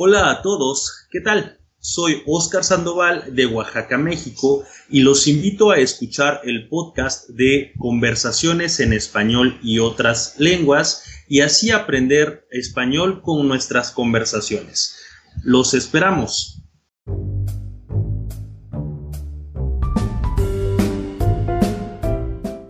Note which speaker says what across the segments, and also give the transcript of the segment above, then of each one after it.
Speaker 1: Hola a todos, ¿qué tal? Soy Oscar Sandoval de Oaxaca, México, y los invito a escuchar el podcast de Conversaciones en Español y otras lenguas y así aprender español con nuestras conversaciones. Los esperamos.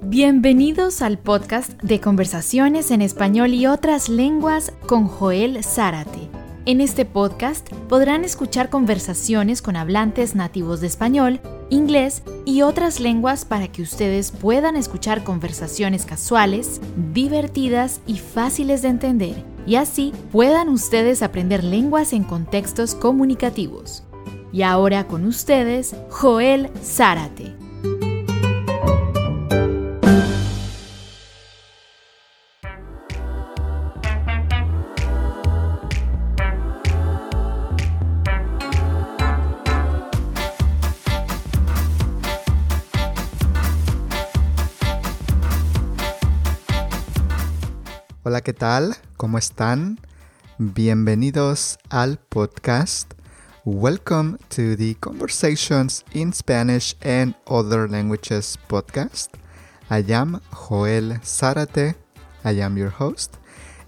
Speaker 2: Bienvenidos al podcast de Conversaciones en Español y otras lenguas con Joel Zárate. En este podcast podrán escuchar conversaciones con hablantes nativos de español, inglés y otras lenguas para que ustedes puedan escuchar conversaciones casuales, divertidas y fáciles de entender, y así puedan ustedes aprender lenguas en contextos comunicativos. Y ahora con ustedes, Joel Zárate.
Speaker 3: ¿Qué tal? ¿Cómo están? Bienvenidos al podcast. Welcome to the Conversations in Spanish and Other Languages podcast. I am Joel Zarate. I am your host.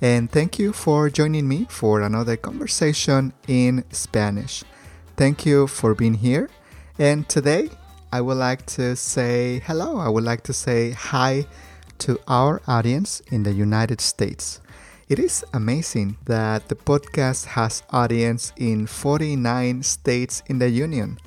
Speaker 3: And thank you for joining me for another conversation in Spanish. Thank you for being here. And today I would like to say hello. I would like to say hi to our audience in the United States. It is amazing that the podcast has audience in 49 states in the union.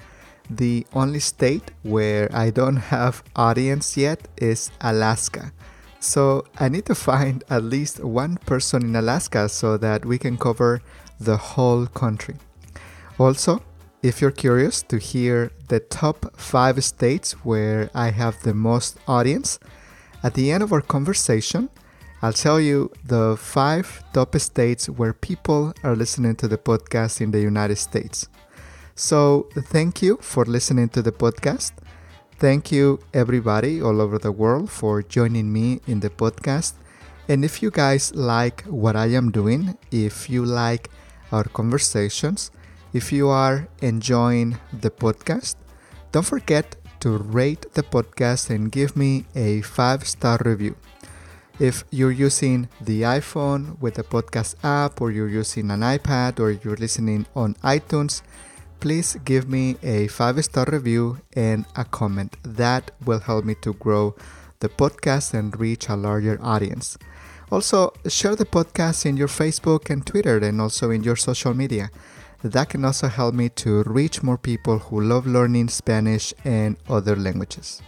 Speaker 3: The only state where I don't have audience yet is Alaska. So I need to find at least one person in Alaska so that we can cover the whole country. Also, if you're curious to hear the top 5 states where I have the most audience, at the end of our conversation, I'll tell you the five top states where people are listening to the podcast in the United States. So, thank you for listening to the podcast. Thank you, everybody all over the world, for joining me in the podcast. And if you guys like what I am doing, if you like our conversations, if you are enjoying the podcast, don't forget to rate the podcast and give me a five star review. If you're using the iPhone with the podcast app, or you're using an iPad, or you're listening on iTunes, please give me a five star review and a comment. That will help me to grow the podcast and reach a larger audience. Also, share the podcast in your Facebook and Twitter and also in your social media that can also help me to reach more people who love learning Spanish and other languages.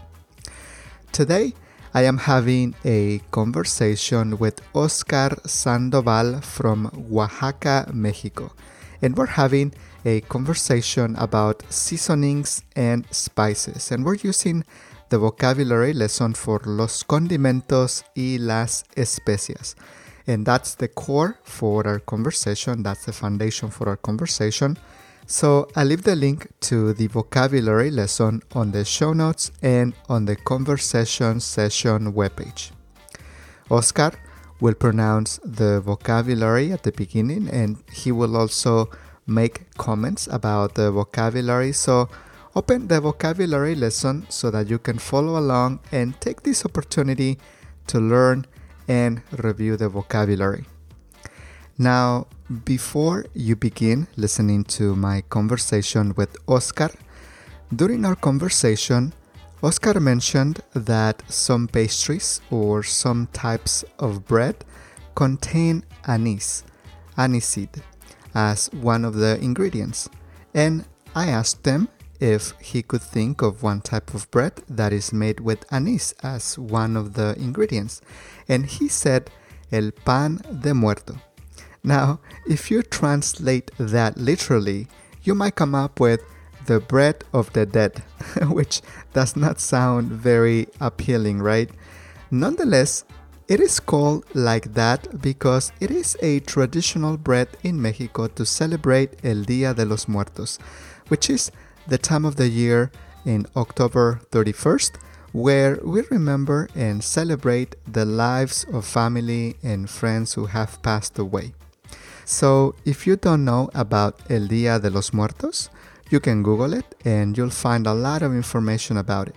Speaker 3: Today, I am having a conversation with Oscar Sandoval from Oaxaca, Mexico, and we're having a conversation about seasonings and spices, and we're using the vocabulary lesson for los condimentos y las especias. And that's the core for our conversation. That's the foundation for our conversation. So I leave the link to the vocabulary lesson on the show notes and on the conversation session webpage. Oscar will pronounce the vocabulary at the beginning and he will also make comments about the vocabulary. So open the vocabulary lesson so that you can follow along and take this opportunity to learn and review the vocabulary. Now, before you begin listening to my conversation with Oscar, during our conversation, Oscar mentioned that some pastries or some types of bread contain anise, aniseed, as one of the ingredients. And I asked him if he could think of one type of bread that is made with anise as one of the ingredients. And he said, el pan de muerto. Now, if you translate that literally, you might come up with the bread of the dead, which does not sound very appealing, right? Nonetheless, it is called like that because it is a traditional bread in Mexico to celebrate El Día de los Muertos, which is the time of the year in October 31st where we remember and celebrate the lives of family and friends who have passed away. So, if you don't know about El Día de los Muertos, you can Google it and you'll find a lot of information about it.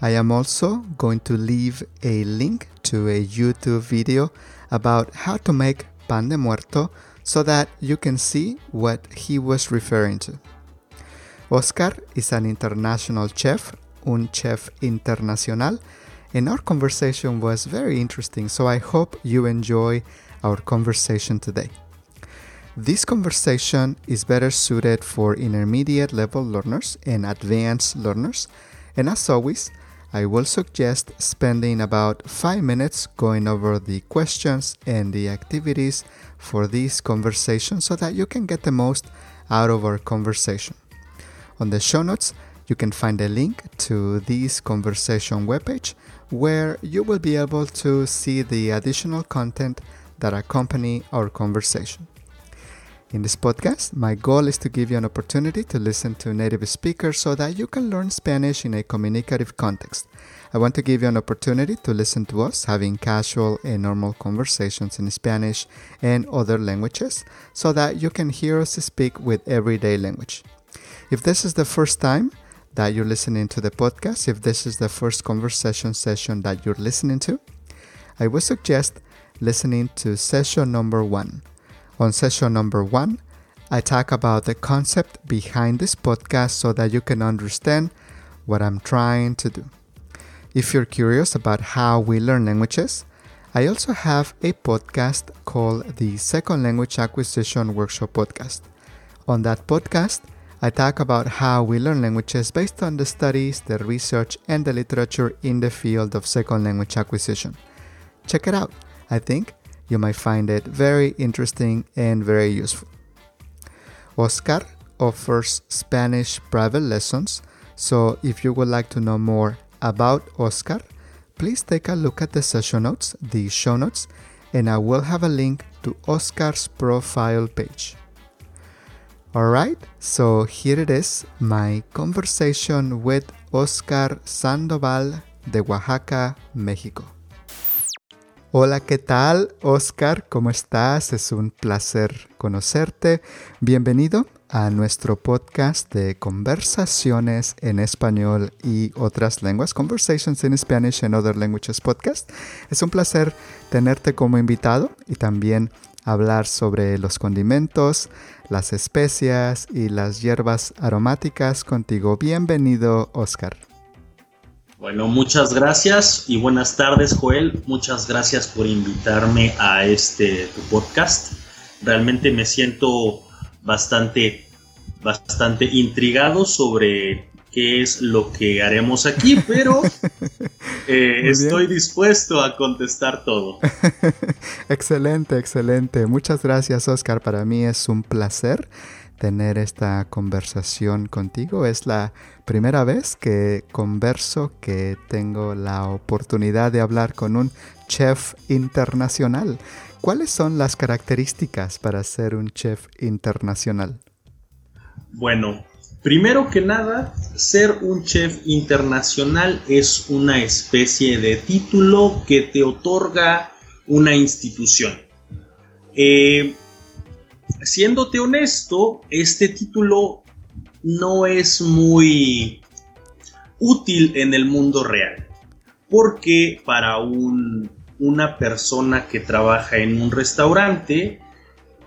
Speaker 3: I am also going to leave a link to a YouTube video about how to make pan de muerto so that you can see what he was referring to. Oscar is an international chef, un chef internacional, and our conversation was very interesting, so I hope you enjoy our conversation today. This conversation is better suited for intermediate level learners and advanced learners, and as always, I will suggest spending about 5 minutes going over the questions and the activities for this conversation so that you can get the most out of our conversation. On the show notes, you can find a link to this conversation webpage where you will be able to see the additional content that accompany our conversation. In this podcast, my goal is to give you an opportunity to listen to native speakers so that you can learn Spanish in a communicative context. I want to give you an opportunity to listen to us having casual and normal conversations in Spanish and other languages so that you can hear us speak with everyday language. If this is the first time that you're listening to the podcast, if this is the first conversation session that you're listening to, I would suggest listening to session number one on session number one, I talk about the concept behind this podcast so that you can understand what I'm trying to do. If you're curious about how we learn languages, I also have a podcast called the Second Language Acquisition Workshop Podcast. On that podcast, I talk about how we learn languages based on the studies, the research, and the literature in the field of second language acquisition. Check it out. I think you might find it very interesting and very useful. Oscar offers Spanish private lessons, so if you would like to know more about Oscar, please take a look at the session notes, the show notes, and I will have a link to Oscar's profile page. Alright, so here it is my conversation with Oscar Sandoval de Oaxaca, Mexico. Hola, ¿qué tal? Oscar, ¿cómo estás? Es un placer conocerte. Bienvenido a nuestro podcast de conversaciones en español y otras lenguas, Conversations in Spanish and Other Languages Podcast. Es un placer tenerte como invitado y también hablar sobre los condimentos, las especias y las hierbas aromáticas contigo. Bienvenido, Oscar.
Speaker 1: Bueno, muchas gracias y buenas tardes, Joel. Muchas gracias por invitarme a este tu podcast. Realmente me siento bastante, bastante intrigado sobre qué es lo que haremos aquí, pero eh, estoy dispuesto a contestar todo.
Speaker 3: excelente, excelente. Muchas gracias, Oscar. Para mí es un placer tener esta conversación contigo. Es la primera vez que converso, que tengo la oportunidad de hablar con un chef internacional. ¿Cuáles son las características para ser un chef internacional?
Speaker 1: Bueno, primero que nada, ser un chef internacional es una especie de título que te otorga una institución. Eh, siéndote honesto, este título no es muy útil en el mundo real. Porque para una persona que trabaja en un restaurante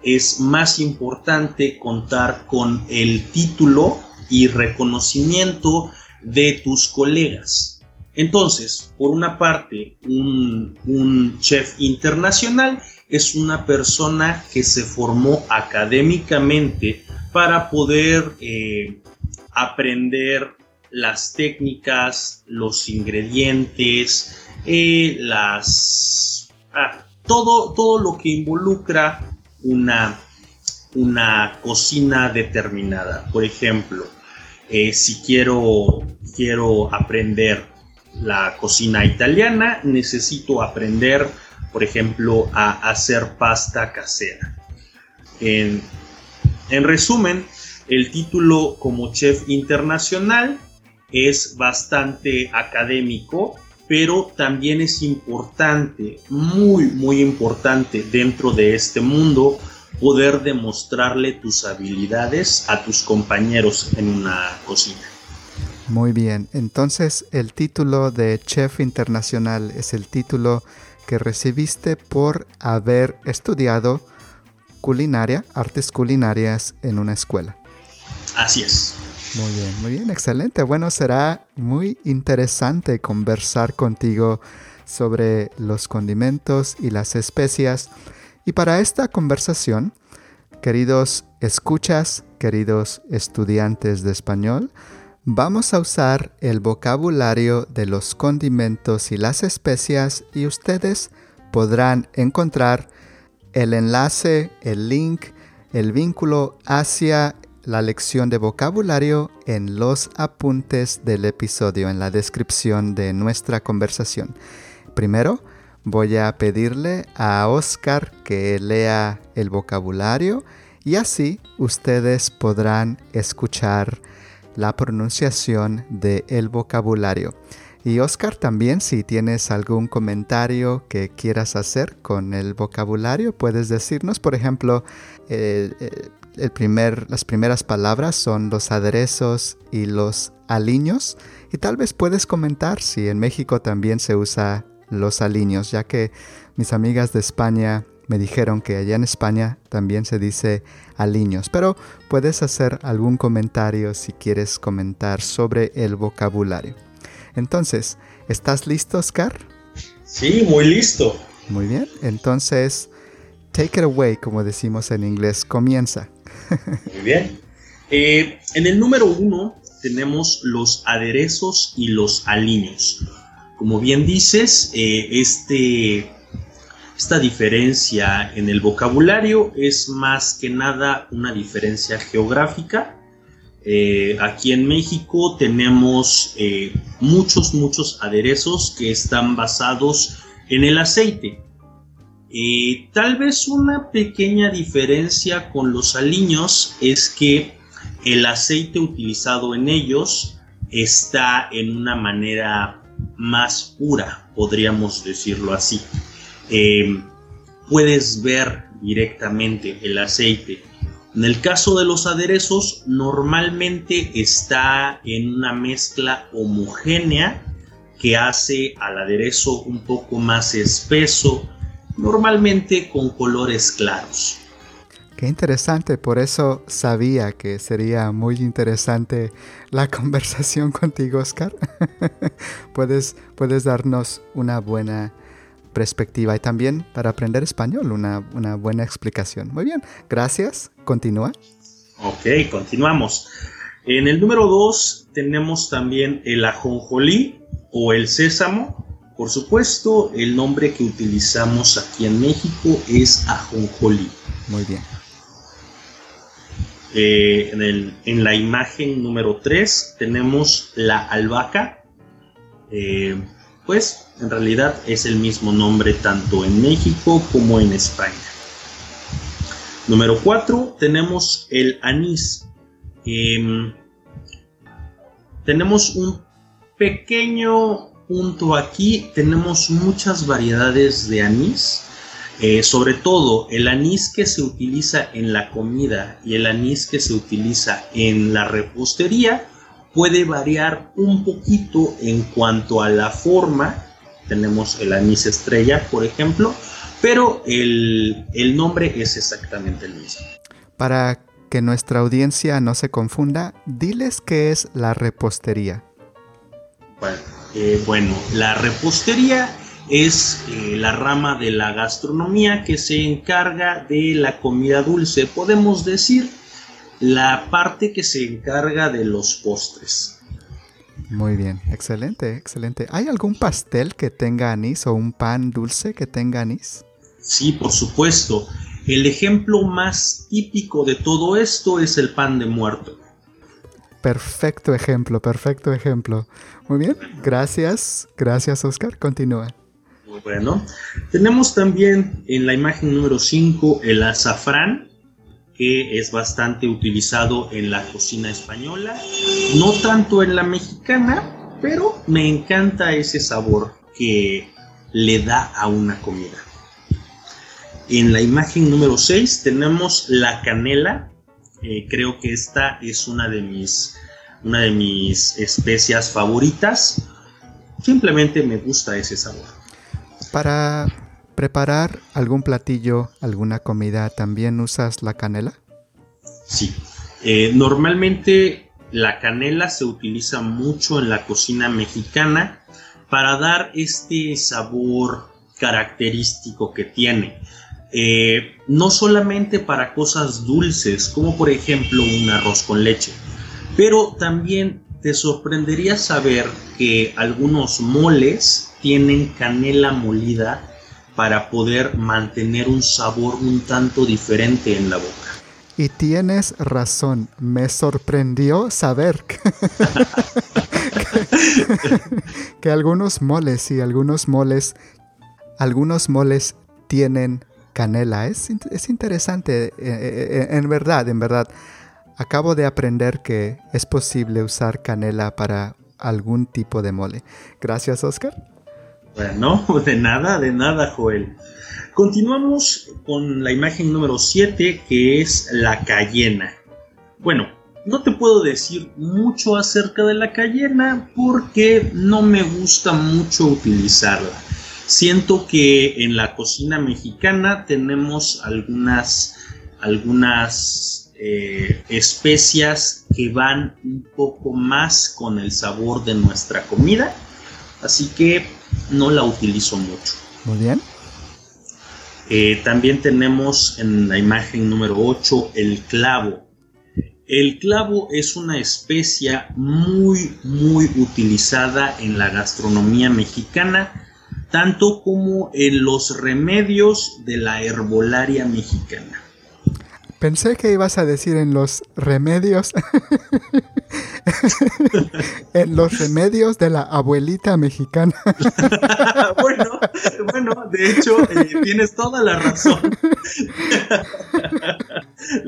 Speaker 1: es más importante contar con el título y reconocimiento de tus colegas. Entonces, por una parte, un chef internacional es una persona que se formó académicamente para poder eh, aprender las técnicas, los ingredientes, eh, las ah, todo, todo lo que involucra una, una cocina determinada. Por ejemplo, eh, si quiero, quiero aprender la cocina italiana, necesito aprender por ejemplo, a hacer pasta casera. En, resumen, el título como chef internacional es bastante académico, pero también es importante, muy, muy importante dentro de este mundo, poder demostrarle tus habilidades a tus compañeros en una cocina.
Speaker 3: Muy bien, entonces el título de chef internacional es el título que recibiste por haber estudiado culinaria, artes culinarias en una escuela.
Speaker 1: Así es.
Speaker 3: Muy bien, muy bien, excelente. Bueno, será muy interesante conversar contigo sobre los condimentos y las especias. Y para esta conversación, queridos escuchas, queridos estudiantes de español, vamos a usar el vocabulario de los condimentos y las especias y ustedes podrán encontrar el enlace, el link, el vínculo hacia la lección de vocabulario en los apuntes del episodio, en la descripción de nuestra conversación. Primero, voy a pedirle a Oscar que lea el vocabulario y así ustedes podrán escuchar la pronunciación del el vocabulario. Y Oscar también, si tienes algún comentario que quieras hacer con el vocabulario, puedes decirnos, por ejemplo, las primeras palabras son los aderezos y los aliños. Y tal vez puedes comentar si en México también se usa los aliños, ya que mis amigas de España me dijeron que allá en España también se dice aliños, pero puedes hacer algún comentario si quieres comentar sobre el vocabulario. Entonces, ¿estás listo, Oscar?
Speaker 1: Sí, muy listo.
Speaker 3: Muy bien, entonces, take it away, como decimos en inglés, comienza.
Speaker 1: Muy bien. Eh, en el número uno tenemos los aderezos y los aliños. Como bien dices, eh, este, esta diferencia en el vocabulario es más que nada una diferencia geográfica eh, aquí en México tenemos eh, muchos, muchos aderezos que están basados en el aceite. Tal vez una pequeña diferencia con los aliños es que el aceite utilizado en ellos está en una manera más pura, podríamos decirlo así. puedes ver directamente el aceite en el caso de los aderezos, normalmente está en una mezcla homogénea que hace al aderezo un poco más espeso, normalmente con colores claros.
Speaker 3: Qué interesante, por eso sabía que sería muy interesante la conversación contigo, Oscar. puedes, puedes darnos una buena perspectiva y también para aprender español una, buena explicación. Muy bien, gracias. Continúa.
Speaker 1: Ok, continuamos. En el número 2 tenemos también el ajonjolí o el sésamo. Por supuesto, el nombre que utilizamos aquí en México es ajonjolí.
Speaker 3: Muy bien.
Speaker 1: Eh, en, la imagen número 3 tenemos la albahaca. Eh, pues en realidad es el mismo nombre tanto en México como en España. Número 4 tenemos el anís. Em, tenemos un pequeño punto aquí, tenemos muchas variedades de anís. Eh, sobre todo el anís que se utiliza en la comida y el anís que se utiliza en la repostería puede variar un poquito en cuanto a la forma. Tenemos el anís estrella, por ejemplo, pero el, el nombre es exactamente el mismo.
Speaker 3: Para que nuestra audiencia no se confunda, diles qué es la repostería.
Speaker 1: Bueno, eh, bueno la repostería es eh, la rama de la gastronomía que se encarga de la comida dulce. Podemos decir la parte que se encarga de los postres.
Speaker 3: Muy bien, excelente, excelente. ¿Hay algún pastel que tenga anís o un pan dulce que tenga anís?
Speaker 1: Sí, por supuesto. El ejemplo más típico de todo esto es el pan de muerto.
Speaker 3: Perfecto ejemplo, perfecto ejemplo. Muy bien, gracias, gracias Oscar, continúa.
Speaker 1: Bueno, tenemos también en la imagen número 5 el azafrán, que es bastante utilizado en la cocina española, no tanto en la mexicana, pero me encanta ese sabor que le da a una comida. En la imagen número 6 tenemos la canela. Eh, creo que esta es una de mis, una de mis especias favoritas. Simplemente me gusta ese sabor.
Speaker 3: Para preparar algún platillo, alguna comida, ¿también usas la canela?
Speaker 1: Sí. Eh, normalmente la canela se utiliza mucho en la cocina mexicana para dar este sabor característico que tiene. Eh, no solamente para cosas dulces, como por ejemplo un arroz con leche, pero también te sorprendería saber que algunos moles tienen canela molida para poder mantener un sabor un tanto diferente en la boca.
Speaker 3: Y tienes razón, me sorprendió saber que, algunos moles y algunos moles, algunos moles tienen canela. Es, es interesante, eh, eh, eh, en verdad, en verdad. Acabo de aprender que es posible usar canela para algún tipo de mole. Gracias, Oscar.
Speaker 1: Bueno, de nada, de nada, Joel. Continuamos con la imagen número 7, que es la cayena. Bueno, no te puedo decir mucho acerca de la cayena porque no me gusta mucho utilizarla. Siento que en la cocina mexicana tenemos algunas, algunas eh, especias que van un poco más con el sabor de nuestra comida, así que no la utilizo mucho.
Speaker 3: Muy bien.
Speaker 1: Eh, también tenemos en la imagen número 8 el clavo. El clavo es una especia muy, muy utilizada en la gastronomía mexicana, tanto como en los remedios de la herbolaria mexicana.
Speaker 3: Pensé que ibas a decir en los remedios. en los remedios de la abuelita mexicana.
Speaker 1: bueno, bueno, de hecho, eh, tienes toda la razón.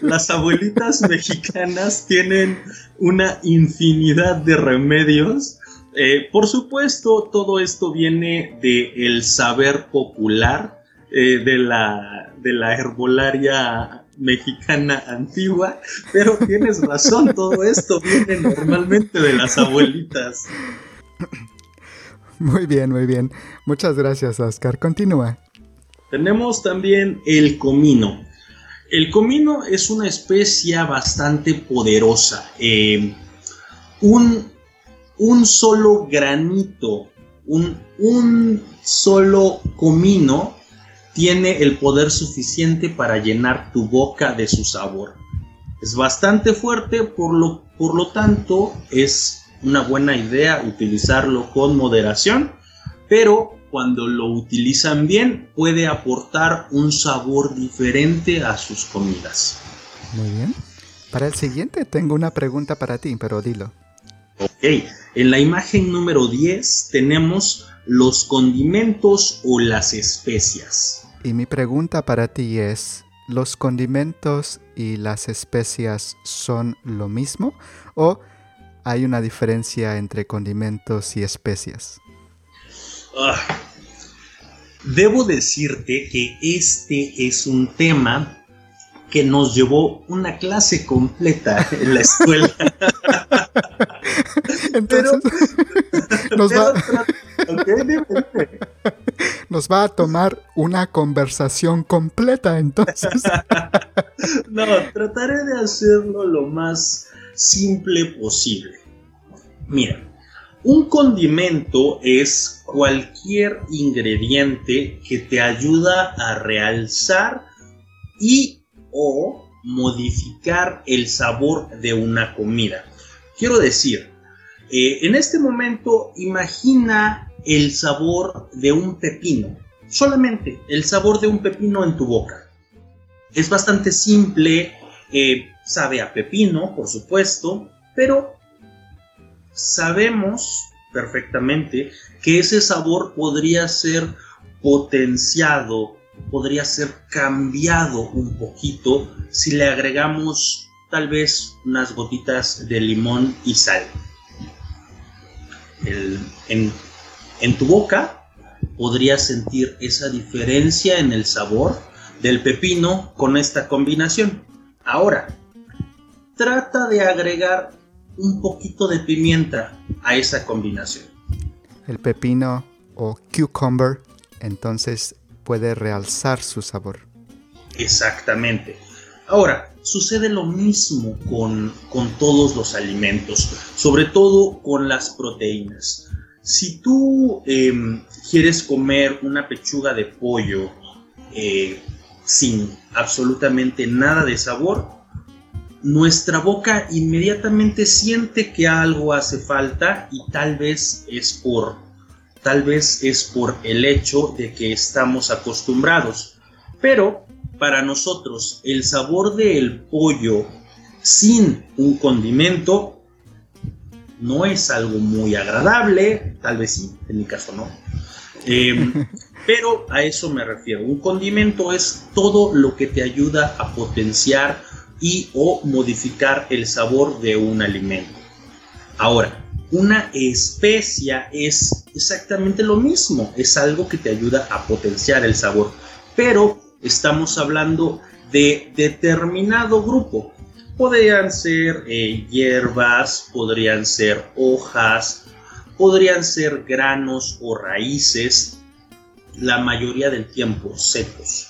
Speaker 1: las, abuelitas mexicanas tienen una infinidad de remedios. Eh, por supuesto, todo esto viene del saber popular eh, de, la, de la herbolaria mexicana antigua, pero tienes razón, todo esto viene normalmente de las abuelitas.
Speaker 3: Muy bien, muy bien. Muchas gracias, Oscar. Continúa.
Speaker 1: Tenemos también el comino. El comino es una especia bastante poderosa. Eh, un, un, solo granito, un, un solo comino tiene el poder suficiente para llenar tu boca de su sabor. Es bastante fuerte, por lo, por lo tanto es una buena idea utilizarlo con moderación, pero cuando lo utilizan bien puede aportar un sabor diferente a sus comidas.
Speaker 3: Muy bien. Para el siguiente tengo una pregunta para ti, pero dilo.
Speaker 1: Ok, en la imagen número 10 tenemos los condimentos o las especias.
Speaker 3: Y mi pregunta para ti es, ¿los condimentos y las especias son lo mismo o hay una diferencia entre condimentos y especias?
Speaker 1: Ah, debo decirte que este es un tema que nos llevó una clase completa en la escuela.
Speaker 3: Entonces, nos, va, nos va a tomar una conversación completa entonces.
Speaker 1: no, trataré de hacerlo lo más simple posible. Mira, un condimento es cualquier ingrediente que te ayuda a realzar y o modificar el sabor de una comida. Quiero decir, eh, en este momento imagina el sabor de un pepino, solamente el sabor de un pepino en tu boca. Es bastante simple, eh, sabe a pepino, por supuesto, pero sabemos perfectamente que ese sabor podría ser potenciado, podría ser cambiado un poquito si le agregamos tal vez unas gotitas de limón y sal. En tu boca podrías sentir esa diferencia en el sabor del pepino con esta combinación. Ahora, trata de agregar un poquito de pimienta a esa combinación.
Speaker 3: El pepino o cucumber entonces puede realzar su sabor.
Speaker 1: Exactamente. Ahora, sucede lo mismo con, todos los alimentos, sobre todo con las proteínas. Si tú em, quieres comer una pechuga de pollo eh, sin absolutamente nada de sabor, nuestra boca inmediatamente siente que algo hace falta y tal vez es por tal vez es por el hecho de que estamos acostumbrados. Pero para nosotros el sabor del pollo sin un condimento no es algo muy agradable, tal vez sí, en mi caso no. Em, pero a eso me refiero. Un condimento es todo lo que te ayuda a potenciar y o modificar el sabor de un alimento. Ahora, una especia es exactamente lo mismo, es algo que te ayuda a potenciar el sabor, pero estamos hablando de determinado grupo. Podrían ser eh, hierbas, podrían ser hojas, podrían ser granos o raíces, la mayoría del tiempo secos.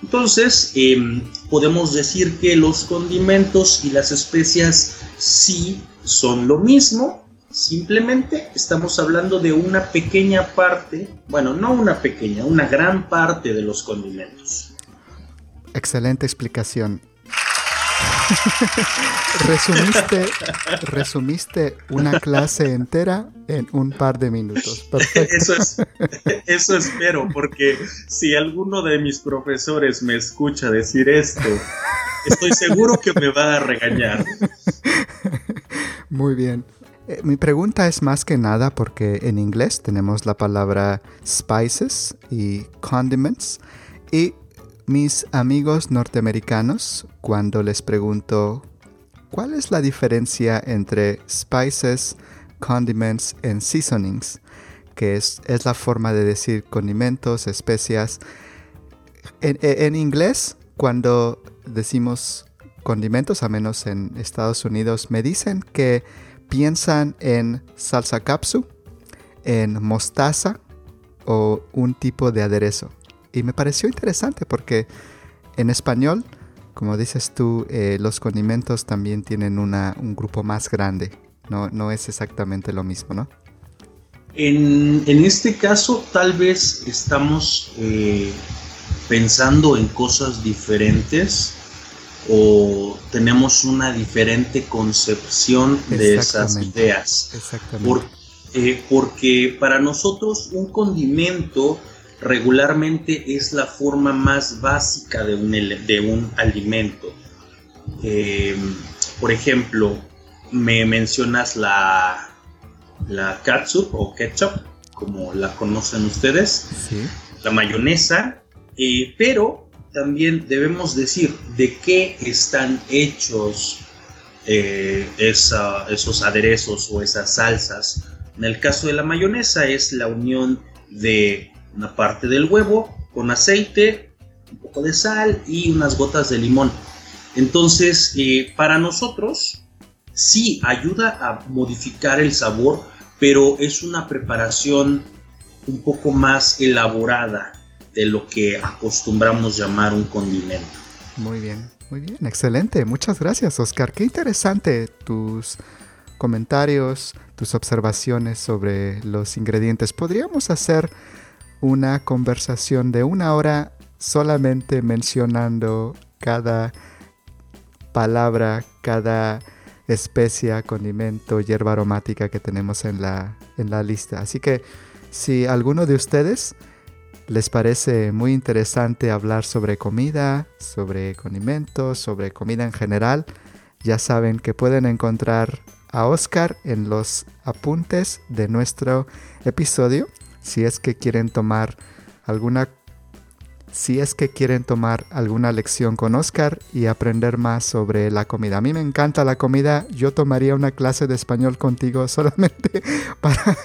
Speaker 1: Entonces, em, podemos decir que los condimentos y las especias sí son lo mismo, simplemente estamos hablando de una pequeña parte, bueno, no una pequeña, una gran parte de los condimentos.
Speaker 3: Excelente explicación. resumiste, resumiste una clase entera en un par de minutos.
Speaker 1: Perfecto. Eso, es, eso espero, porque si alguno de mis profesores me escucha decir esto, estoy seguro que me va a regañar.
Speaker 3: Muy bien. Eh, mi pregunta es más que nada porque en inglés tenemos la palabra spices y condiments y mis amigos norteamericanos, cuando les pregunto cuál es la diferencia entre spices, condiments and seasonings, que es, la forma de decir condimentos, especias, en, en inglés, cuando decimos condimentos, a menos en Estados Unidos, me dicen que piensan en salsa capsu, en mostaza o un tipo de aderezo. Y me pareció interesante porque en español, como dices tú, eh, los condimentos también tienen un grupo más grande. No, no es exactamente lo mismo, ¿no?
Speaker 1: En, este caso, tal vez estamos eh, pensando en cosas diferentes o tenemos una diferente concepción de esas ideas. Exactamente. Eh, porque para nosotros un condimento regularmente es la forma más básica de un, de un alimento. Em, por ejemplo, me mencionas la, la catsup o ketchup, como la conocen ustedes, la mayonesa, eh, pero también debemos decir de qué están hechos eh, esos aderezos o esas salsas. En el caso de la mayonesa es la unión de una parte del huevo con aceite, un poco de sal y unas gotas de limón. Entonces, eh, para nosotros, sí ayuda a modificar el sabor, pero es una preparación un poco más elaborada de lo que acostumbramos llamar un condimento.
Speaker 3: Muy bien, muy bien, excelente. Muchas gracias, Oscar. Qué interesante tus comentarios, tus observaciones sobre los ingredientes. Podríamos hacer una conversación de una hora solamente mencionando cada palabra, cada especia, condimento, hierba aromática que tenemos en la, en la lista. Así que si alguno de ustedes les parece muy interesante hablar sobre comida, sobre condimentos, sobre comida en general, ya saben que pueden encontrar a Oscar en los apuntes de nuestro episodio si es que quieren tomar alguna si es que quieren tomar alguna lección con Oscar y aprender más sobre la comida. A mí me encanta la comida, yo tomaría una clase de español contigo solamente para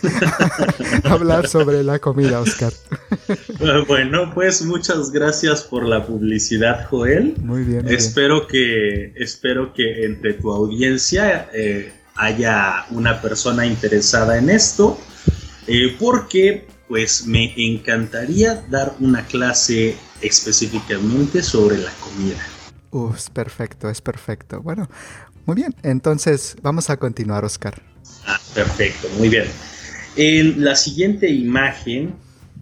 Speaker 3: hablar sobre la comida, Oscar.
Speaker 1: Bueno, pues muchas gracias por la publicidad, Joel.
Speaker 3: Muy bien.
Speaker 1: espero que espero que entre tu audiencia eh, haya una persona interesada en esto, eh, porque pues me encantaría dar una clase específicamente sobre la comida.
Speaker 3: Uh, es perfecto, es perfecto. Bueno, muy bien. Entonces, vamos a continuar, Oscar.
Speaker 1: Ah, perfecto, muy bien. En la siguiente imagen,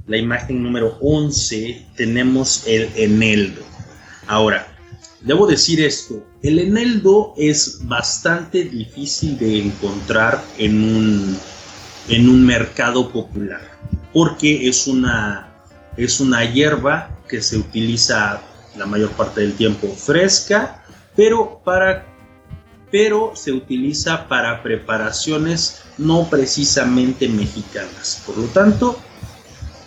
Speaker 1: la imagen número 11, tenemos el eneldo. Ahora, debo decir esto, el eneldo es bastante difícil de encontrar en un, en un mercado popular porque es una, es una hierba que se utiliza la mayor parte del tiempo fresca, pero, para, pero se utiliza para preparaciones no precisamente mexicanas. Por lo tanto,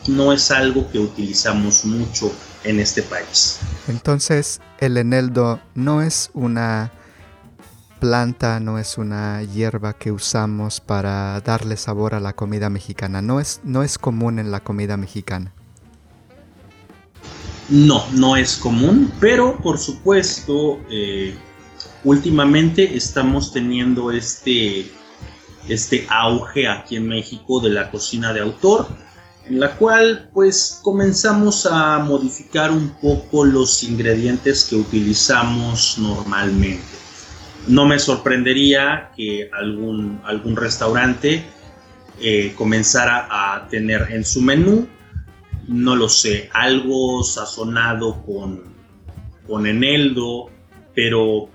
Speaker 1: no es algo que utilizamos mucho en este país.
Speaker 3: Entonces, el eneldo no es una planta, no es una hierba que usamos para darle sabor a la comida mexicana. No es, no es común en la comida mexicana.
Speaker 1: No, no es común, pero por supuesto, eh, últimamente estamos teniendo este, este auge aquí en México de la cocina de autor, en la cual pues comenzamos a modificar un poco los ingredientes que utilizamos normalmente no me sorprendería que algún, algún restaurante eh, comenzara a tener en su menú, no lo sé, algo sazonado con, con eneldo, pero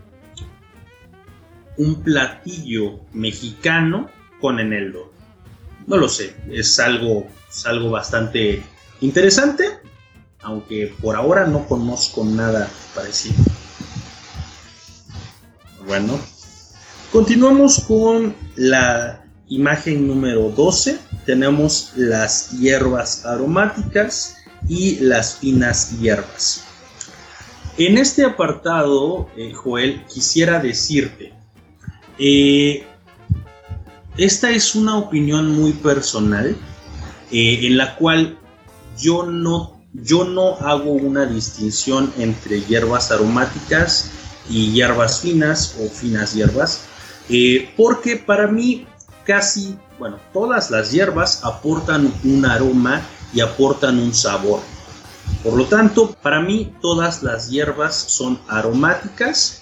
Speaker 1: un platillo mexicano con eneldo. No lo sé, es algo, es algo bastante interesante, aunque por ahora no conozco nada parecido. Bueno, continuamos con la imagen número 12. Tenemos las hierbas aromáticas y las finas hierbas. En este apartado, eh, Joel, quisiera decirte, eh, esta es una opinión muy personal eh, en la cual yo no, yo no hago una distinción entre hierbas aromáticas y hierbas finas o finas hierbas, eh, porque para mí casi, bueno, todas las hierbas aportan un aroma y aportan un sabor. Por lo tanto, para mí todas las hierbas son aromáticas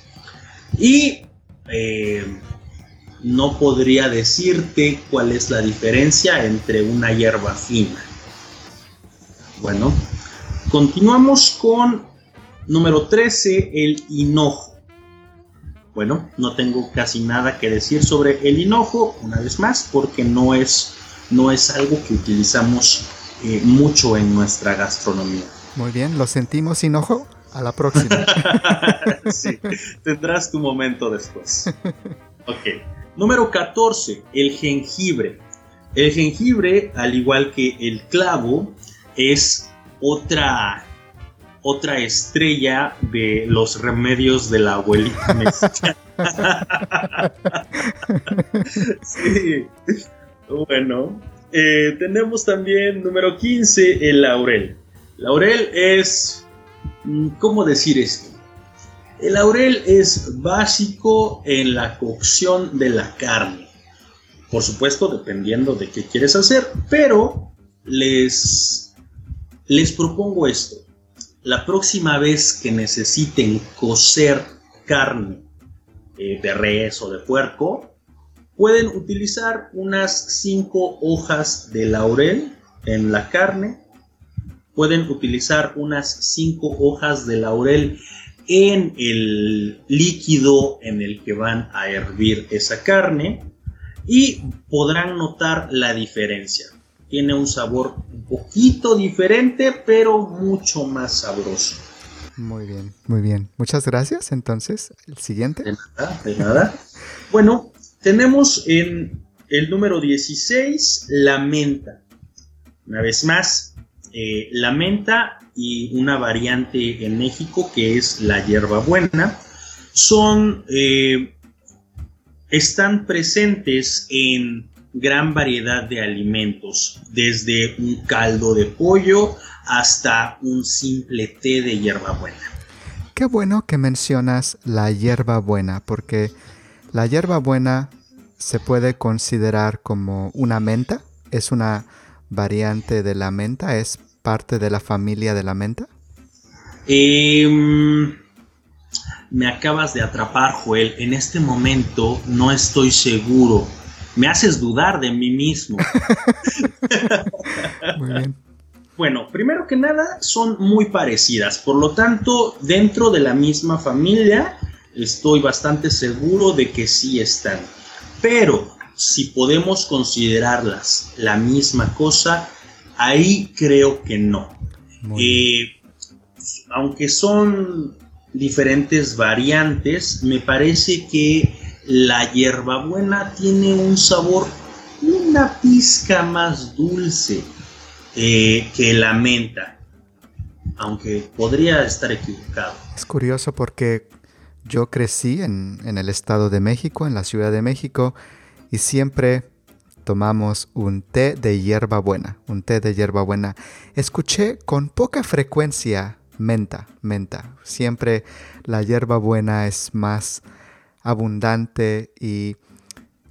Speaker 1: y eh, no podría decirte cuál es la diferencia entre una hierba fina. Bueno, continuamos con número 13, el hinojo. Bueno, no tengo casi nada que decir sobre el hinojo, una vez más, porque no es, no es algo que utilizamos eh, mucho en nuestra gastronomía.
Speaker 3: Muy bien, lo sentimos hinojo. A la próxima.
Speaker 1: sí, tendrás tu momento después. Ok. Número 14, el jengibre. El jengibre, al igual que el clavo, es otra otra estrella de los remedios de la abuelita mexicana. sí. Bueno, eh, tenemos también número 15, el laurel. Laurel es... Mm, ¿Cómo decir esto? El laurel es básico en la cocción de la carne. Por supuesto, dependiendo de qué quieres hacer, pero les, les propongo esto la próxima vez que necesiten cocer carne eh, de res o de puerco, pueden utilizar unas 5 hojas de laurel en la carne. Pueden utilizar unas 5 hojas de laurel en el líquido en el que van a hervir esa carne y podrán notar la diferencia tiene un sabor un poquito diferente, pero mucho más sabroso.
Speaker 3: Muy bien, muy bien. Muchas gracias. Entonces, el siguiente.
Speaker 1: De nada, de nada. bueno, tenemos en el número 16 la menta. Una vez más, eh, la menta y una variante en México que es la hierbabuena son eh, están presentes en gran variedad de alimentos, desde un caldo de pollo hasta un simple té de hierbabuena.
Speaker 3: Qué bueno que mencionas la hierbabuena, porque la hierbabuena se puede considerar como una menta, es una variante de la menta, es parte de la familia de la menta.
Speaker 1: Em, me acabas de atrapar, Joel. En este momento no estoy seguro. Me haces dudar de mí mismo. Muy bien. Bueno, primero que nada, son muy parecidas. Por lo tanto, dentro de la misma familia, estoy bastante seguro de que sí están. Pero si podemos considerarlas la misma cosa, ahí creo que no. Eh, aunque son diferentes variantes, me parece que la hierbabuena tiene un sabor una pizca más dulce eh, que la menta, aunque podría estar equivocado.
Speaker 3: Es curioso porque yo crecí en, en el Estado de México, en la Ciudad de México, y siempre tomamos un té de hierbabuena, un té de hierbabuena. Escuché con poca frecuencia menta, menta. Siempre la hierbabuena es más abundante y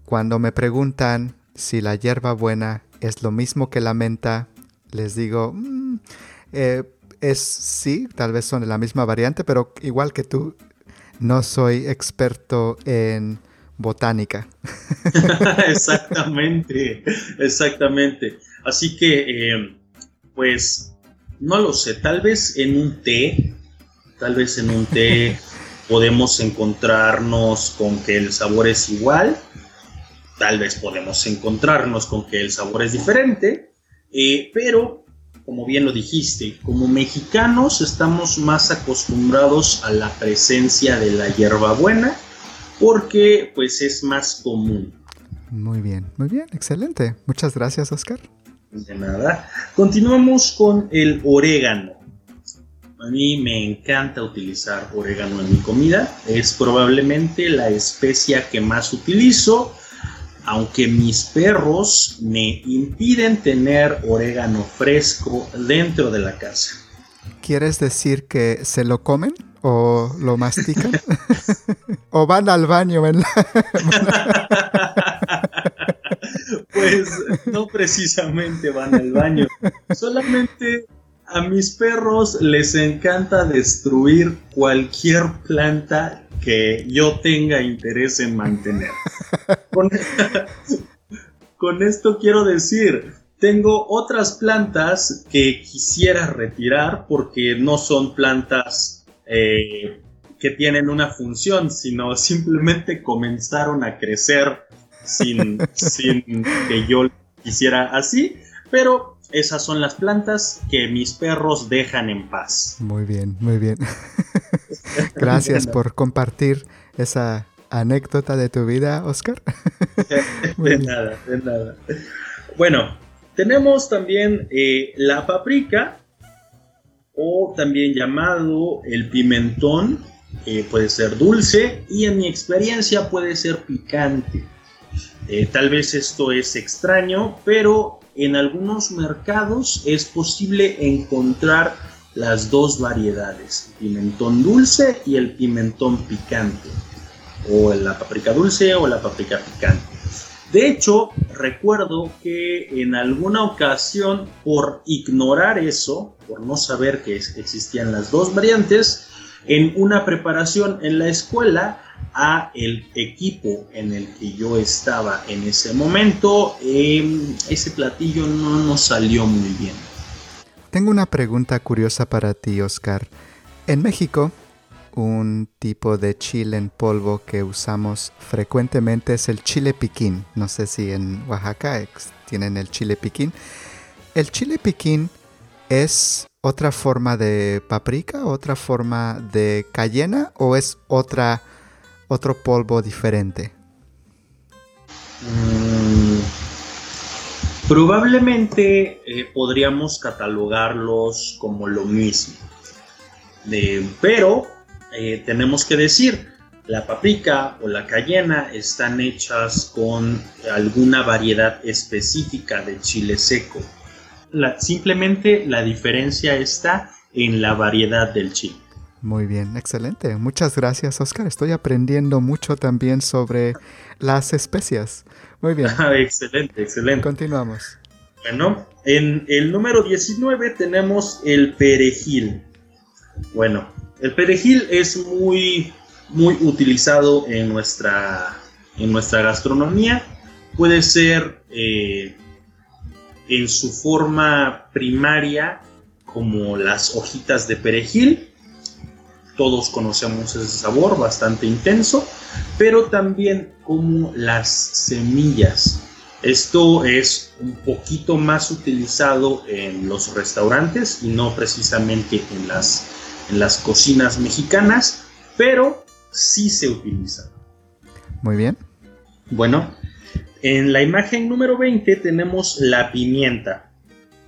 Speaker 3: cuando me preguntan si la hierbabuena es lo mismo que la menta, les digo, mm, eh, es sí, tal vez son de la misma variante, pero igual que tú, no soy experto en botánica.
Speaker 1: exactamente, exactamente. Así que, eh, pues, no lo sé, tal vez en un té, tal vez en un té podemos encontrarnos con que el sabor es igual, tal vez podemos encontrarnos con que el sabor es diferente, eh, pero como bien lo dijiste, como mexicanos estamos más acostumbrados a la presencia de la hierbabuena porque pues es más común.
Speaker 3: Muy bien, muy bien, excelente. Muchas gracias, Oscar.
Speaker 1: De nada. Continuamos con el orégano. A mí me encanta utilizar orégano en mi comida. Es probablemente la especia que más utilizo, aunque mis perros me impiden tener orégano fresco dentro de la casa.
Speaker 3: ¿Quieres decir que se lo comen o lo mastican? ¿O van al baño?
Speaker 1: pues no precisamente van al baño. Solamente a mis perros les encanta destruir cualquier planta que yo tenga interés en mantener. Con, esto quiero decir, tengo otras plantas que quisiera retirar porque no son plantas eh, que tienen una función, sino simplemente comenzaron a crecer sin, sin que yo quisiera así, pero esas son las plantas que mis perros dejan en paz.
Speaker 3: Muy bien, muy bien. Gracias por compartir esa anécdota de tu vida, Oscar.
Speaker 1: de nada, de nada. Bueno, tenemos también eh, la paprika, o también llamado el pimentón, puede ser dulce y en mi experiencia puede ser picante. Eh, tal vez esto es extraño, pero en algunos mercados es posible encontrar las dos variedades, el pimentón dulce y el pimentón picante, o la paprika dulce o la paprika picante. De hecho, recuerdo que en alguna ocasión, por ignorar eso, por no saber que existían las dos variantes, en una preparación en la escuela a el equipo en el que yo estaba en ese momento, em, ese platillo no nos salió muy bien.
Speaker 3: Tengo una pregunta curiosa para ti, Oscar. En México, un tipo de chile en polvo que usamos frecuentemente es el chile piquín. No sé si en Oaxaca tienen el chile piquín. El chile piquín es otra forma de paprika, otra forma de cayena o es otra otro polvo diferente?
Speaker 1: Mm, Probablemente eh, podríamos catalogarlos como lo mismo. pero eh, tenemos que decir, la paprika o la cayena están hechas con alguna variedad específica de chile seco. simplemente la diferencia está en la variedad del chile.
Speaker 3: Muy bien, excelente. Muchas gracias, Oscar. Estoy aprendiendo mucho también sobre las especias. Muy bien.
Speaker 1: excelente, excelente.
Speaker 3: Continuamos.
Speaker 1: Bueno, en el número 19 tenemos el perejil. Bueno, el perejil es muy, muy utilizado en nuestra, en nuestra gastronomía. Puede ser eh, en su forma primaria como las hojitas de perejil. Todos conocemos ese sabor bastante intenso, pero también como las semillas. Esto es un poquito más utilizado en los restaurantes y no precisamente en las en las cocinas mexicanas, pero sí se utiliza.
Speaker 3: Muy bien.
Speaker 1: Bueno, en la imagen número 20 tenemos la pimienta.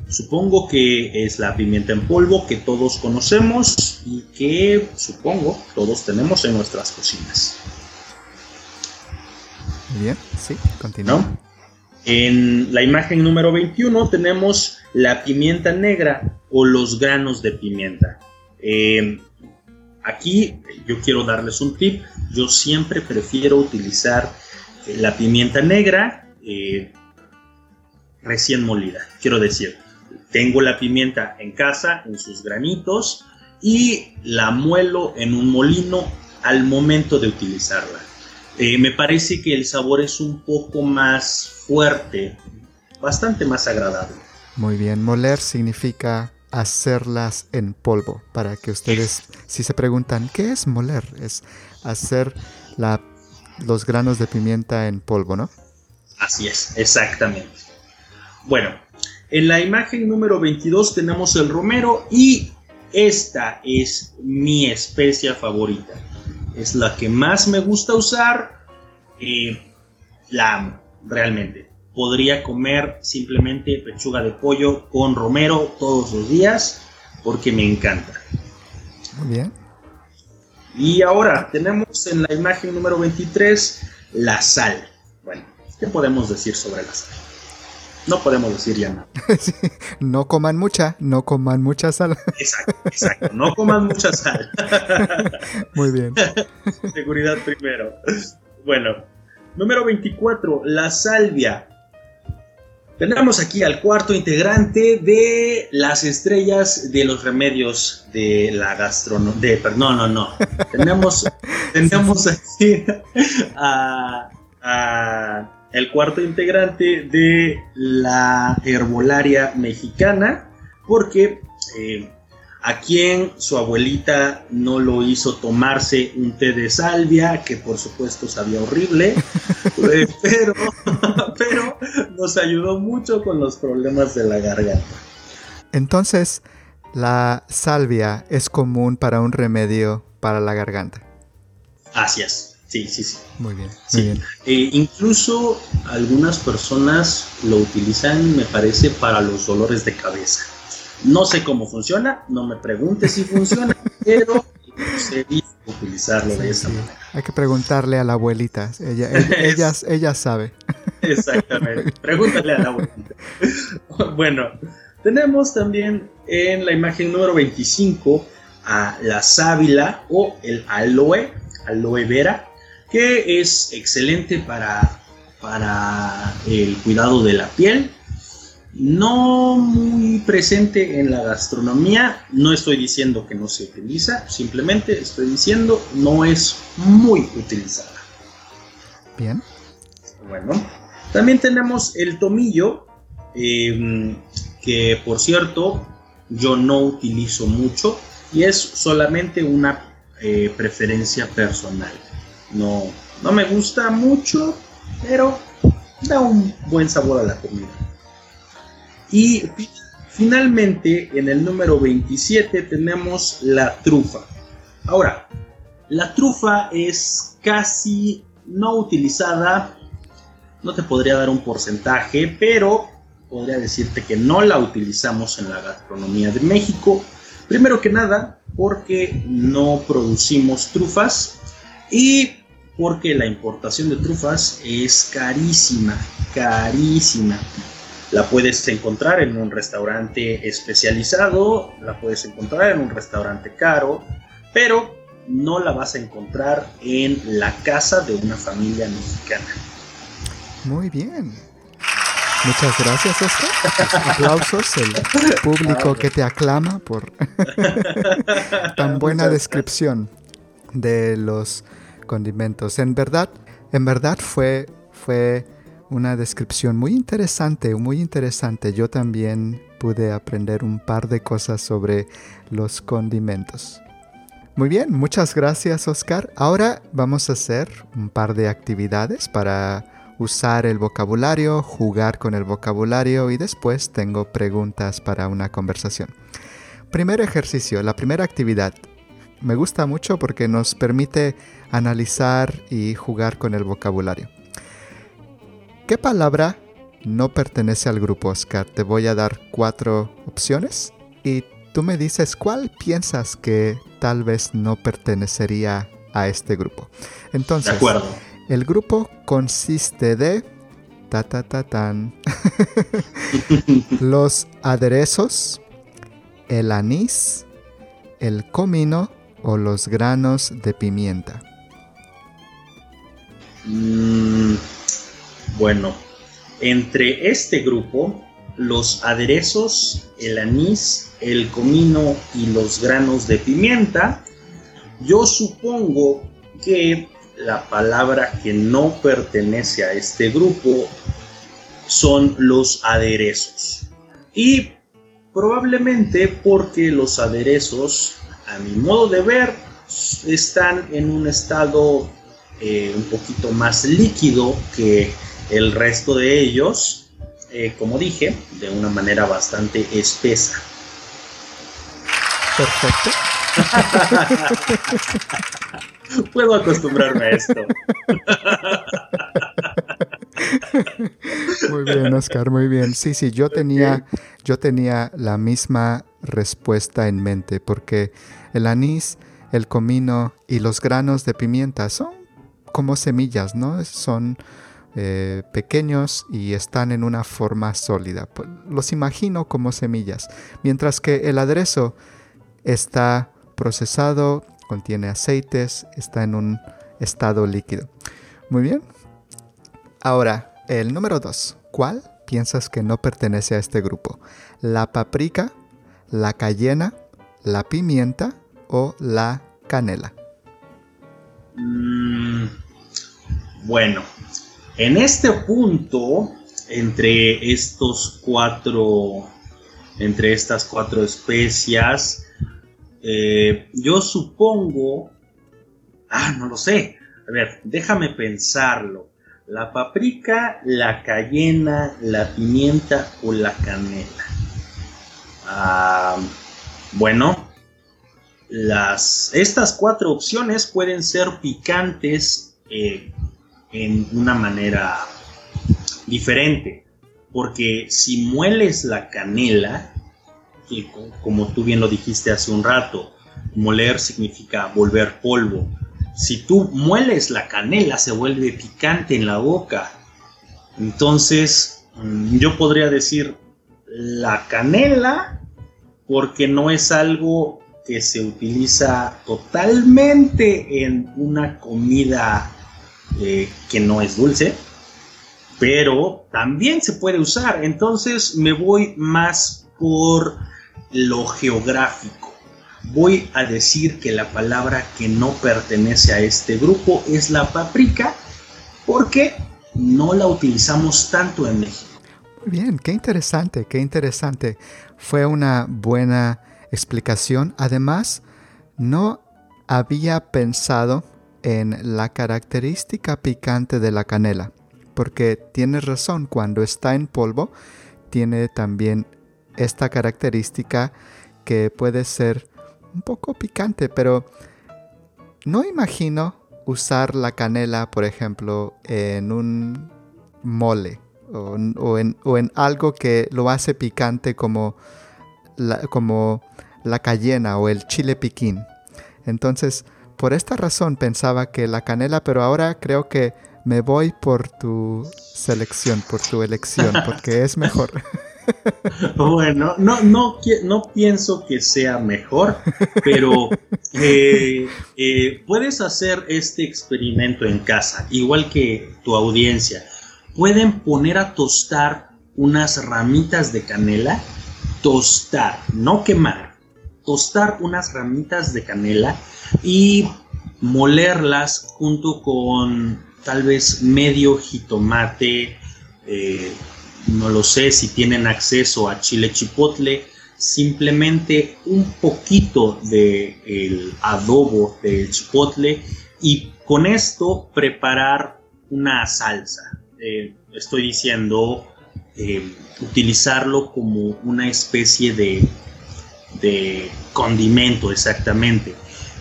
Speaker 1: Supongo que es la pimienta en polvo que todos conocemos y que supongo todos tenemos en nuestras cocinas.
Speaker 3: Muy bien, sí, continúa.
Speaker 1: En la imagen número 21 tenemos la pimienta negra o los granos de pimienta. Eh, aquí yo quiero darles un tip. Yo siempre prefiero utilizar la pimienta negra eh, recién molida. Quiero decir, tengo la pimienta en casa, en sus granitos, y la muelo en un molino al momento de utilizarla. me parece que el sabor es un poco más fuerte, bastante más agradable.
Speaker 3: Muy bien, moler significa hacerlas en polvo. Para que ustedes, si se preguntan, ¿qué es moler? Es hacer la, los granos de pimienta en polvo, ¿no?
Speaker 1: Así es, exactamente. Bueno, en la imagen número 22 tenemos el romero y esta es mi especia favorita. Es la que más me gusta usar. y la amo, realmente podría comer simplemente pechuga de pollo con romero todos los días porque me encanta.
Speaker 3: Muy bien.
Speaker 1: Y ahora tenemos en la imagen número 23 la sal. Bueno, ¿qué podemos decir sobre la sal? No podemos decir ya nada.
Speaker 3: no coman mucha, no coman mucha sal.
Speaker 1: Exacto, exacto. No coman mucha sal.
Speaker 3: Muy bien.
Speaker 1: Seguridad primero. Bueno, número 24, la salvia. Tenemos aquí al cuarto integrante de las estrellas de los remedios de la gastronomía. No, no, no. tenemos, tenemos aquí a, el cuarto integrante de la herbolaria mexicana, porque eh, a quien su abuelita no lo hizo tomarse un té de salvia, que por supuesto sabía horrible, eh, pero, pero nos ayudó mucho con los problemas de la garganta.
Speaker 3: Entonces, la salvia es común para un remedio para la garganta.
Speaker 1: Así es. Sí, sí, sí.
Speaker 3: Muy bien. Muy bien.
Speaker 1: Eh, incluso algunas personas lo utilizan, me parece, para los dolores de cabeza. No sé cómo funciona, no me pregunte si funciona, pero sé utilizarlo de esa manera.
Speaker 3: Hay que preguntarle a la abuelita, ella, ella, ella, sabe.
Speaker 1: Exactamente, pregúntale a la abuelita. Bueno, tenemos también en la imagen número 25 a la sábila o el aloe, aloe vera, que es excelente para, para el cuidado de la piel no muy presente en la gastronomía. No estoy diciendo que no se utiliza, simplemente estoy diciendo no es muy utilizada.
Speaker 3: Bien.
Speaker 1: Bueno, también tenemos el tomillo, em, que por cierto yo no utilizo mucho y es solamente una eh, preferencia personal. No, no me gusta mucho, pero da un buen sabor a la comida. Y finalmente, en el número 27 tenemos la trufa. Ahora, la trufa es casi no utilizada, no te podría dar un porcentaje, pero podría decirte que no la utilizamos en la gastronomía de México. Primero que nada, porque no producimos trufas y porque la importación de trufas es carísima, carísima. La puedes encontrar en un restaurante especializado, la puedes encontrar en un restaurante caro, pero no la vas a encontrar en la casa de una familia mexicana.
Speaker 3: Muy bien. Muchas gracias, Oscar. Aplausos, el público que te aclama por tan buena descripción de los condimentos. En verdad, en verdad fue, fue una descripción muy interesante, muy interesante. Yo también pude aprender un par de cosas sobre los condimentos. Muy bien, muchas gracias Oscar. Ahora vamos a hacer un par de actividades para usar el vocabulario, jugar con el vocabulario y después tengo preguntas para una conversación. Primer ejercicio, la primera actividad. Me gusta mucho porque nos permite analizar y jugar con el vocabulario. ¿Qué palabra no pertenece al grupo, Oscar? Te voy a dar cuatro opciones y tú me dices cuál piensas que tal vez no pertenecería a este grupo. Entonces,
Speaker 1: de acuerdo.
Speaker 3: El grupo consiste de ta ta ta tan los aderezos, el anís, el comino o los granos de pimienta.
Speaker 1: Mm, bueno, entre este grupo, los aderezos, el anís, el comino y los granos de pimienta, yo supongo que la palabra que no pertenece a este grupo son los aderezos. Y probablemente porque los aderezos, a mi modo de ver, están en un estado eh, un poquito más líquido que el resto de ellos, eh, como dije, de una manera bastante espesa.
Speaker 3: Perfecto.
Speaker 1: Puedo acostumbrarme a esto.
Speaker 3: Muy bien, Oscar, muy bien. Sí, sí, yo tenía, yo tenía la misma respuesta en mente, porque el anís, el comino y los granos de pimienta son como semillas, ¿no? Son eh, pequeños y están en una forma sólida. Los imagino como semillas, mientras que el aderezo está procesado contiene aceites, está en un estado líquido. Muy bien. Ahora, el número 2. ¿Cuál piensas que no pertenece a este grupo? ¿La paprika, la cayena, la pimienta o la canela?
Speaker 1: Mm, bueno, en este punto, entre estos cuatro, entre estas cuatro especias, eh, yo supongo, ah, no lo sé, a ver, déjame pensarlo. La paprika, la cayena, la pimienta o la canela. Ah, bueno, las, estas cuatro opciones pueden ser picantes eh, en una manera diferente. Porque si mueles la canela, como tú bien lo dijiste hace un rato, moler significa volver polvo. Si tú mueles la canela se vuelve picante en la boca. Entonces, mm, yo podría decir la canela porque no es algo que se utiliza totalmente en una comida eh, que no es dulce, pero también se puede usar. Entonces me voy más por lo geográfico. Voy a decir que la palabra que no pertenece a este grupo es la paprika porque no la utilizamos tanto en México.
Speaker 3: Bien, qué interesante, qué interesante. Fue una buena explicación. Además, no había pensado en la característica picante de la canela, porque tienes razón, cuando está en polvo, tiene también esta característica que puede ser un poco picante, pero no imagino usar la canela, por ejemplo, en un mole o, en, algo que lo hace picante como la, como la cayena o el chile piquín. Entonces, por esta razón pensaba que la canela, pero ahora creo que me voy por tu selección, por tu elección, porque es mejor.
Speaker 1: Bueno, no, no, no pienso que sea mejor, pero eh, eh, puedes hacer este experimento en casa, igual que tu audiencia. Pueden poner a tostar unas ramitas de canela, tostar, no quemar, tostar unas ramitas de canela y molerlas junto con tal vez medio jitomate, eh, no lo sé si tienen acceso a chile chipotle, simplemente un poquito de adobo del chipotle y con esto preparar una salsa. Eh, estoy diciendo eh, utilizarlo como una especie de, de condimento exactamente.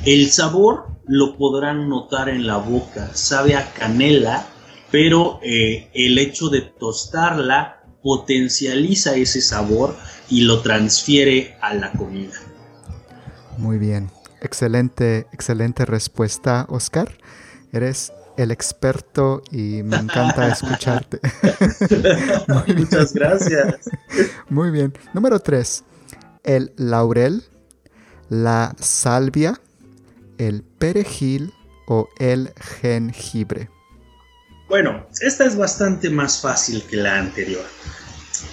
Speaker 1: El sabor lo podrán notar en la boca, sabe a canela, pero eh, el hecho de tostarla potencializa ese sabor y lo transfiere a la comida.
Speaker 3: Muy bien, excelente, excelente respuesta, Oscar. Eres el experto y me encanta escucharte.
Speaker 1: Muchas gracias.
Speaker 3: Muy bien. Número tres, el laurel, la salvia, el perejil o el jengibre.
Speaker 1: Bueno, esta es bastante más fácil que la anterior.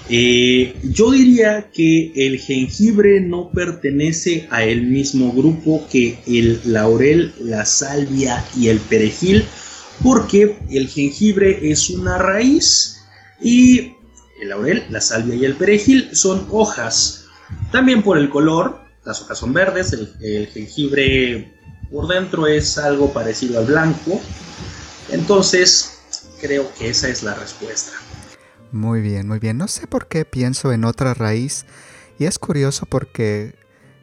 Speaker 1: Eh, yo diría que el jengibre no pertenece a el mismo grupo que el laurel, la salvia y el perejil, porque el jengibre es una raíz y el laurel, la salvia y el perejil son hojas. También por el color, las hojas son verdes, el jengibre por dentro es algo parecido al blanco. Entonces, creo que esa es la respuesta.
Speaker 3: Muy bien, muy bien. No sé por qué pienso en otra raíz y es curioso porque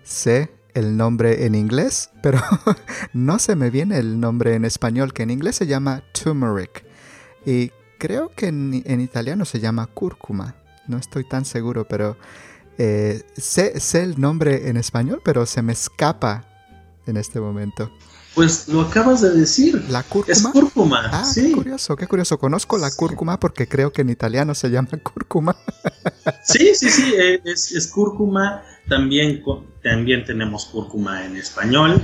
Speaker 3: sé el nombre en inglés, pero no se me viene el nombre en español, que en inglés se llama turmeric. Y creo que en, italiano se llama cúrcuma. No estoy tan seguro, pero eh, sé, sé el nombre en español, pero se me escapa en este momento.
Speaker 1: Pues lo acabas de decir.
Speaker 3: ¿La cúrcuma?
Speaker 1: Es cúrcuma.
Speaker 3: Ah,
Speaker 1: sí.
Speaker 3: qué curioso, qué curioso. Conozco la cúrcuma porque creo que en italiano se llama cúrcuma.
Speaker 1: Sí, sí, sí, eh, es, cúrcuma. También, también tenemos cúrcuma en español.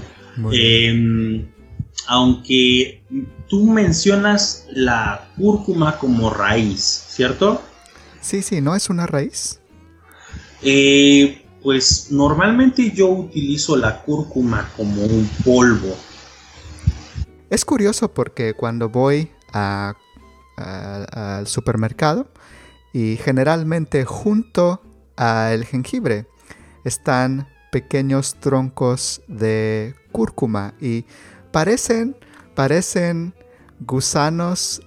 Speaker 1: Em, aunque tú mencionas la cúrcuma como raíz, ¿cierto?
Speaker 3: Sí, sí, ¿no es una raíz?
Speaker 1: Eh, pues normalmente yo utilizo la cúrcuma como un polvo.
Speaker 3: Es curioso porque cuando voy al supermercado y generalmente junto al jengibre están pequeños troncos de cúrcuma y parecen, parecen gusanos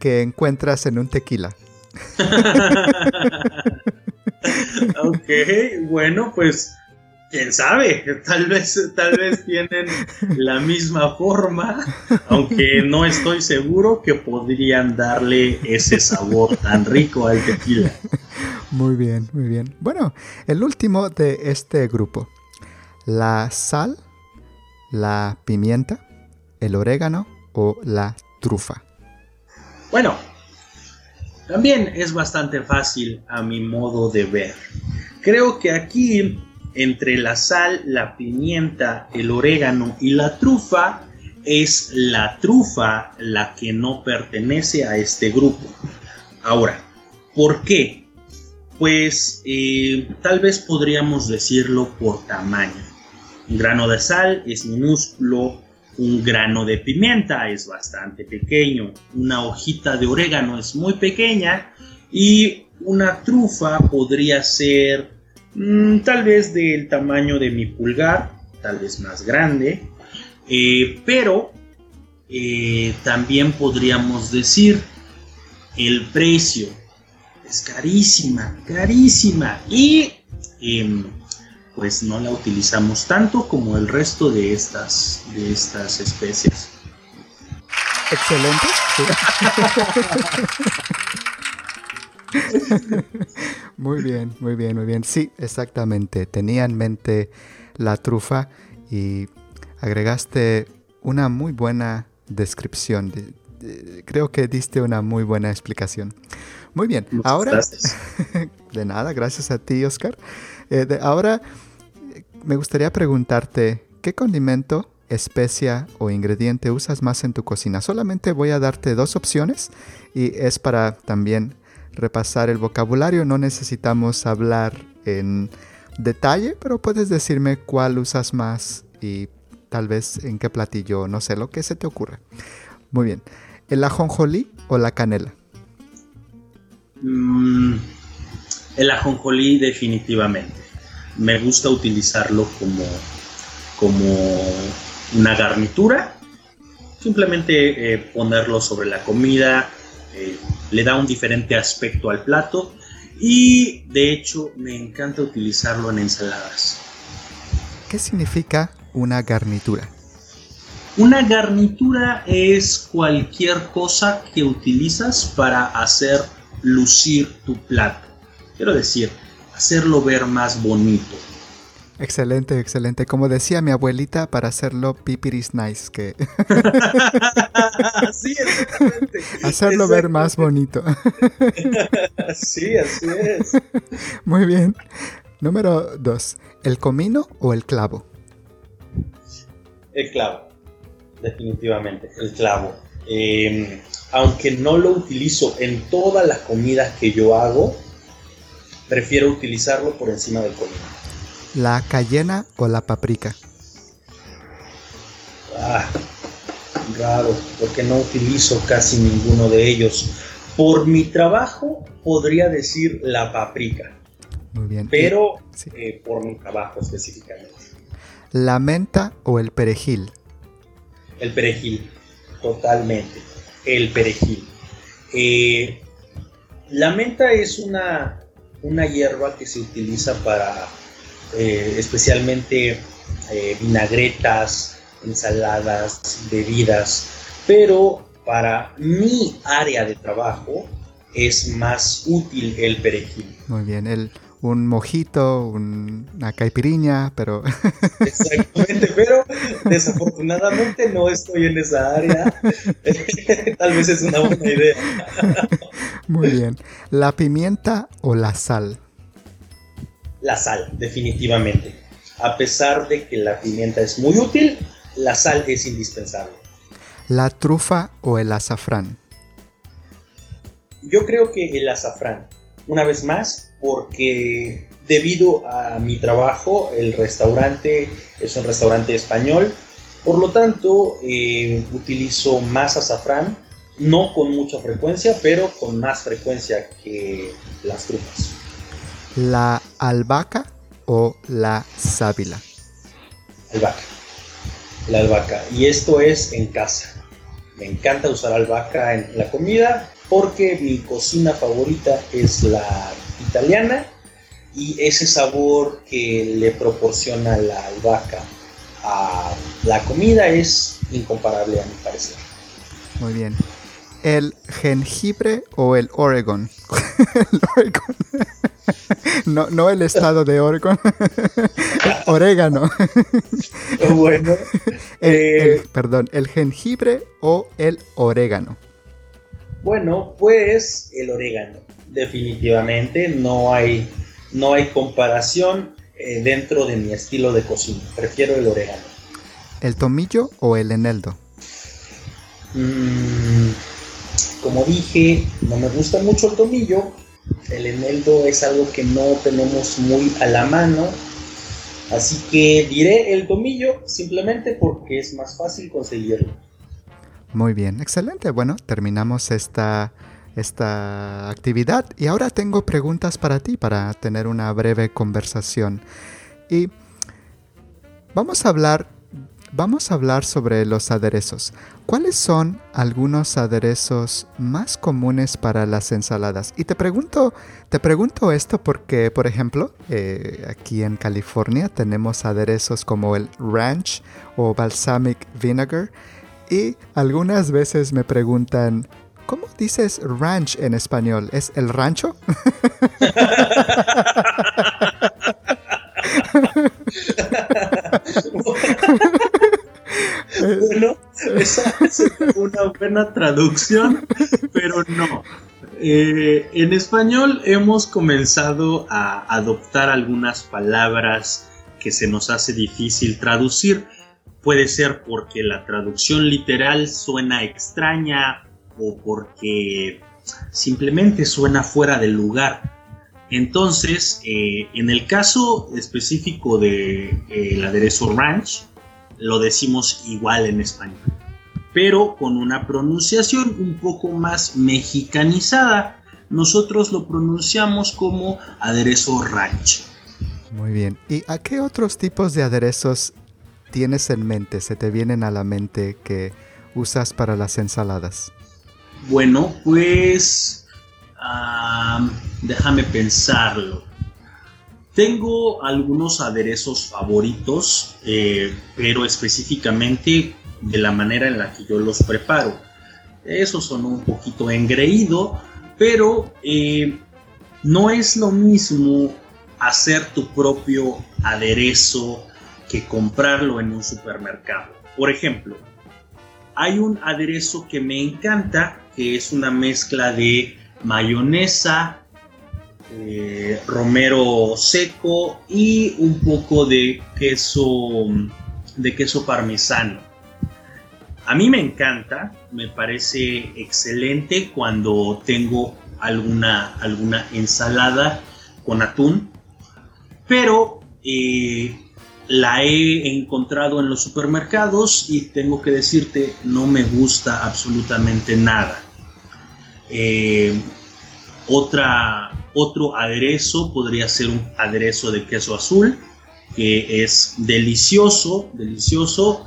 Speaker 3: que encuentras en un tequila.
Speaker 1: ok, bueno, pues quién sabe, tal vez, tal vez tienen la misma forma, aunque no estoy seguro que podrían darle ese sabor tan rico al tequila.
Speaker 3: Muy bien, muy bien. Bueno, el último de este grupo, la sal, la pimienta, el orégano o la trufa.
Speaker 1: Bueno, también es bastante fácil a mi modo de ver. Creo que aquí, entre la sal, la pimienta, el orégano y la trufa, es la trufa la que no pertenece a este grupo. Ahora, ¿por qué? Pues eh, tal vez podríamos decirlo por tamaño. Un grano de sal es minúsculo, un grano de pimienta es bastante pequeño, una hojita de orégano es muy pequeña y una trufa podría ser mm, tal vez del tamaño de mi pulgar, tal vez más grande, eh, pero eh, también podríamos decir el precio. Es carísima, carísima y em, pues no la utilizamos tanto como el resto de estas, de estas especies.
Speaker 3: Excelente. muy bien, muy bien, muy bien. Sí, exactamente. Tenía en mente la trufa y agregaste una muy buena descripción. Creo que diste una muy buena explicación. Muy bien, ahora... de nada, gracias a ti, Oscar. Eh, ahora me gustaría preguntarte, ¿qué condimento, especia o ingrediente usas más en tu cocina? Solamente voy a darte dos opciones y es para también repasar el vocabulario. No necesitamos hablar en detalle, pero puedes decirme cuál usas más y tal vez en qué platillo, no sé, lo que se te ocurra. Muy bien. ¿El ajonjolí o la canela?
Speaker 1: Mm, el ajonjolí definitivamente. Me gusta utilizarlo como, como una garnitura. Simplemente eh, ponerlo sobre la comida eh, le da un diferente aspecto al plato y de hecho me encanta utilizarlo en ensaladas.
Speaker 3: ¿Qué significa una garnitura?
Speaker 1: Una garnitura es cualquier cosa que utilizas para hacer lucir tu plato. Quiero decir, hacerlo ver más bonito.
Speaker 3: Excelente, excelente. Como decía mi abuelita, para hacerlo pipiris nice, que...
Speaker 1: sí, exactamente.
Speaker 3: Hacerlo ver más bonito.
Speaker 1: sí, así es.
Speaker 3: Muy bien. Número dos, ¿el comino o el clavo?
Speaker 1: El clavo, definitivamente, el clavo. Em, aunque no lo utilizo en todas las comidas que yo hago, prefiero utilizarlo por encima del comino.
Speaker 3: ¿La cayena o la paprika?
Speaker 1: Ah, raro, porque no utilizo casi ninguno de ellos. Por mi trabajo podría decir la paprika.
Speaker 3: Muy bien.
Speaker 1: Pero eh, por mi trabajo específicamente.
Speaker 3: ¿La menta o el perejil?
Speaker 1: El perejil, totalmente. El perejil. Eh, la menta es una, una hierba que se utiliza para eh, especialmente eh, vinagretas, ensaladas, bebidas, pero para mi área de trabajo es más útil el perejil.
Speaker 3: Muy bien, el, un mojito, una caipiriña, pero...
Speaker 1: Exactamente, pero desafortunadamente no estoy en esa área. Tal vez es una buena idea.
Speaker 3: Muy bien. ¿La pimienta o la sal?
Speaker 1: la sal, definitivamente. A pesar de que la pimienta es muy útil, la sal es indispensable.
Speaker 3: ¿La trufa o el azafrán?
Speaker 1: Yo creo que el azafrán, una vez más, porque debido a mi trabajo, el restaurante es un restaurante español, por lo tanto eh, utilizo más azafrán, no con mucha frecuencia, pero con más frecuencia que las trufas
Speaker 3: la albahaca o la sábila?
Speaker 1: Albahaca. La albahaca. Y esto es en casa. Me encanta usar albahaca en la comida porque mi cocina favorita es la italiana y ese sabor que le proporciona la albahaca a la comida es incomparable a mi parecer.
Speaker 3: Muy bien. ¿El jengibre o el Oregon? el Oregon. No, no el estado de Oregon. Orégano.
Speaker 1: bueno.
Speaker 3: Eh, perdón, el jengibre o el orégano.
Speaker 1: Bueno, pues el orégano. Definitivamente no hay, no hay comparación eh, dentro de mi estilo de cocina. Prefiero el orégano.
Speaker 3: ¿El tomillo o el eneldo?
Speaker 1: Mm, como dije, no me gusta mucho el tomillo, el eneldo es algo que no tenemos muy a la mano. Así que diré el tomillo simplemente porque es más fácil conseguirlo.
Speaker 3: Muy bien, excelente. Bueno, terminamos esta, esta actividad y ahora tengo preguntas para ti para tener una breve conversación. Y vamos a hablar vamos a hablar sobre los aderezos. ¿Cuáles son algunos aderezos más comunes para las ensaladas? Y te pregunto, te pregunto esto porque, por ejemplo, eh, aquí en California tenemos aderezos como el ranch o balsamic vinegar y algunas veces me preguntan ¿Cómo dices ranch en español? ¿Es el rancho?
Speaker 1: bueno, esa es una buena traducción, pero no. Eh, en español hemos comenzado a adoptar algunas palabras que se nos hace difícil traducir. Puede ser porque la traducción literal suena extraña o porque simplemente suena fuera del lugar. Entonces, eh, en el caso específico de, eh, aderezo ranch, lo decimos igual en español, pero con una pronunciación un poco más mexicanizada. Nosotros lo pronunciamos como aderezo ranch.
Speaker 3: Muy bien. ¿Y a qué otros tipos de aderezos tienes en mente? ¿Se te vienen a la mente que usas para las ensaladas?
Speaker 1: Bueno, pues déjame pensarlo. Tengo algunos aderezos favoritos, eh, pero específicamente de la manera en la que yo los preparo. Esos son un poquito engreído, pero eh, no es lo mismo hacer tu propio aderezo que comprarlo en un supermercado. Por ejemplo, hay un aderezo que me encanta, que es una mezcla de mayonesa, eh, romero seco y un poco de queso, de queso parmesano. A mí me encanta, me parece excelente cuando tengo alguna, alguna ensalada con atún, pero eh, la he encontrado en los supermercados y tengo que decirte, no me gusta absolutamente nada. Eh, otra, otro aderezo podría ser un aderezo de queso azul, que es delicioso, delicioso,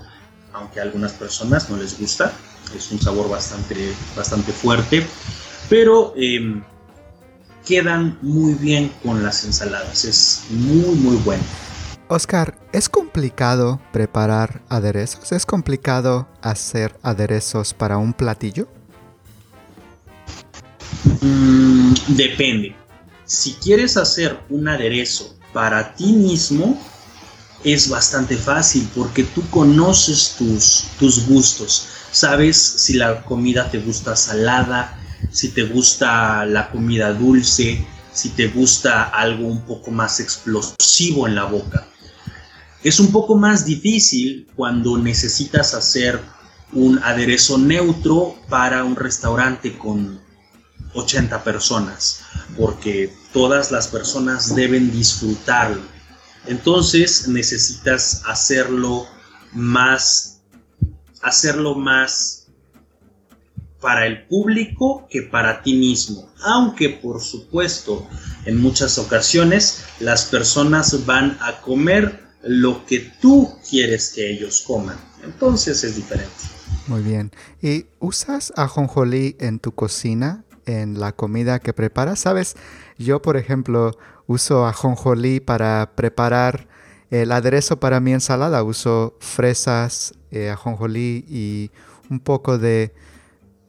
Speaker 1: aunque a algunas personas no les gusta. Es un sabor bastante, bastante fuerte, pero em, quedan muy bien con las ensaladas. Es muy, muy bueno.
Speaker 3: Oscar, ¿es complicado preparar aderezos? ¿Es complicado hacer aderezos para un platillo?
Speaker 1: Mm, depende. Si quieres hacer un aderezo para ti mismo, es bastante fácil porque tú conoces tus, tus gustos. Sabes si la comida te gusta salada, si te gusta la comida dulce, si te gusta algo un poco más explosivo en la boca. Es un poco más difícil cuando necesitas hacer un aderezo neutro para un restaurante con 80 personas, porque todas las personas deben disfrutarlo. Entonces necesitas hacerlo más, hacerlo más para el público que para ti mismo. Aunque por supuesto en muchas ocasiones las personas van a comer lo que tú quieres que ellos coman. Entonces es diferente.
Speaker 3: Muy bien. ¿Y usas ajonjolí en tu cocina? En la comida que preparas. Sabes, yo por ejemplo uso ajonjolí para preparar el aderezo para mi ensalada. Uso fresas, eh, ajonjolí y un poco de...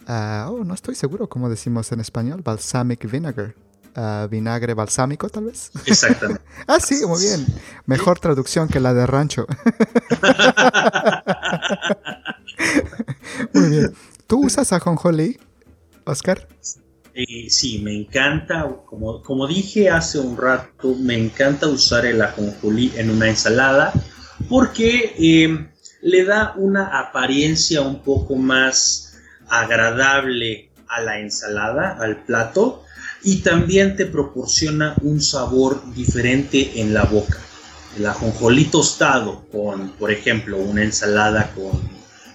Speaker 3: Ah, oh, no estoy seguro cómo decimos en español. Balsamic vinegar. Ah, vinagre balsámico, tal vez.
Speaker 1: Exactamente.
Speaker 3: ah, sí, muy bien. Mejor traducción que la de rancho. muy bien. ¿Tú usas ajonjolí, Oscar?
Speaker 1: Eh, sí, me encanta, como, como dije hace un rato, me encanta usar el ajonjolí en una ensalada porque em, le da una apariencia un poco más agradable a la ensalada, al plato, y también te proporciona un sabor diferente en la boca. El ajonjolí tostado con, por ejemplo, una ensalada con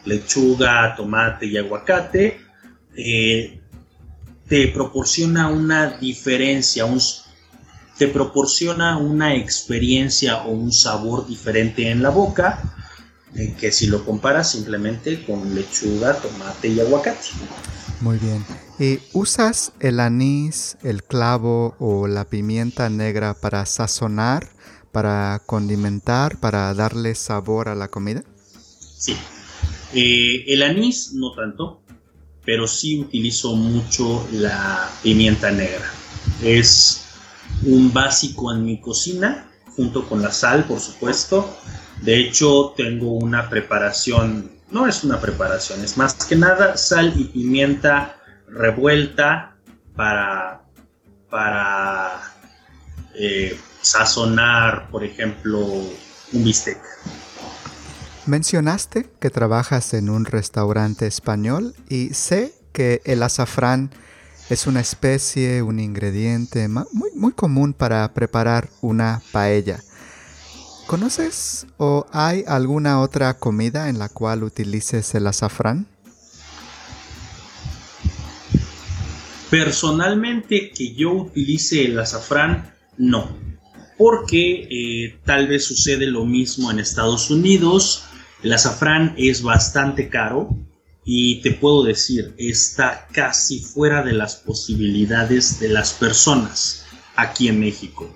Speaker 1: lechuga, tomate y aguacate, eh, te proporciona una diferencia, te proporciona una experiencia o un sabor diferente en la boca eh, que si lo comparas simplemente con lechuga, tomate y aguacate.
Speaker 3: Muy bien. ¿Y usas el anís, el clavo o la pimienta negra para sazonar, para condimentar, para darle sabor a la comida?
Speaker 1: Sí. Eh, el anís no tanto, pero sí utilizo mucho la pimienta negra. Es un básico en mi cocina, junto con la sal, por supuesto. De hecho, tengo una preparación, no es una preparación, es más que nada sal y pimienta revuelta para, para eh, sazonar, por ejemplo, un bistec.
Speaker 3: Mencionaste que trabajas en un restaurante español y sé que el azafrán es una especie, un ingrediente muy, muy común para preparar una paella. ¿Conoces o hay alguna otra comida en la cual utilices el azafrán?
Speaker 1: Personalmente que yo utilice el azafrán, no. Porque eh, tal vez sucede lo mismo en Estados Unidos. El azafrán es bastante caro y te puedo decir, está casi fuera de las posibilidades de las personas aquí en México.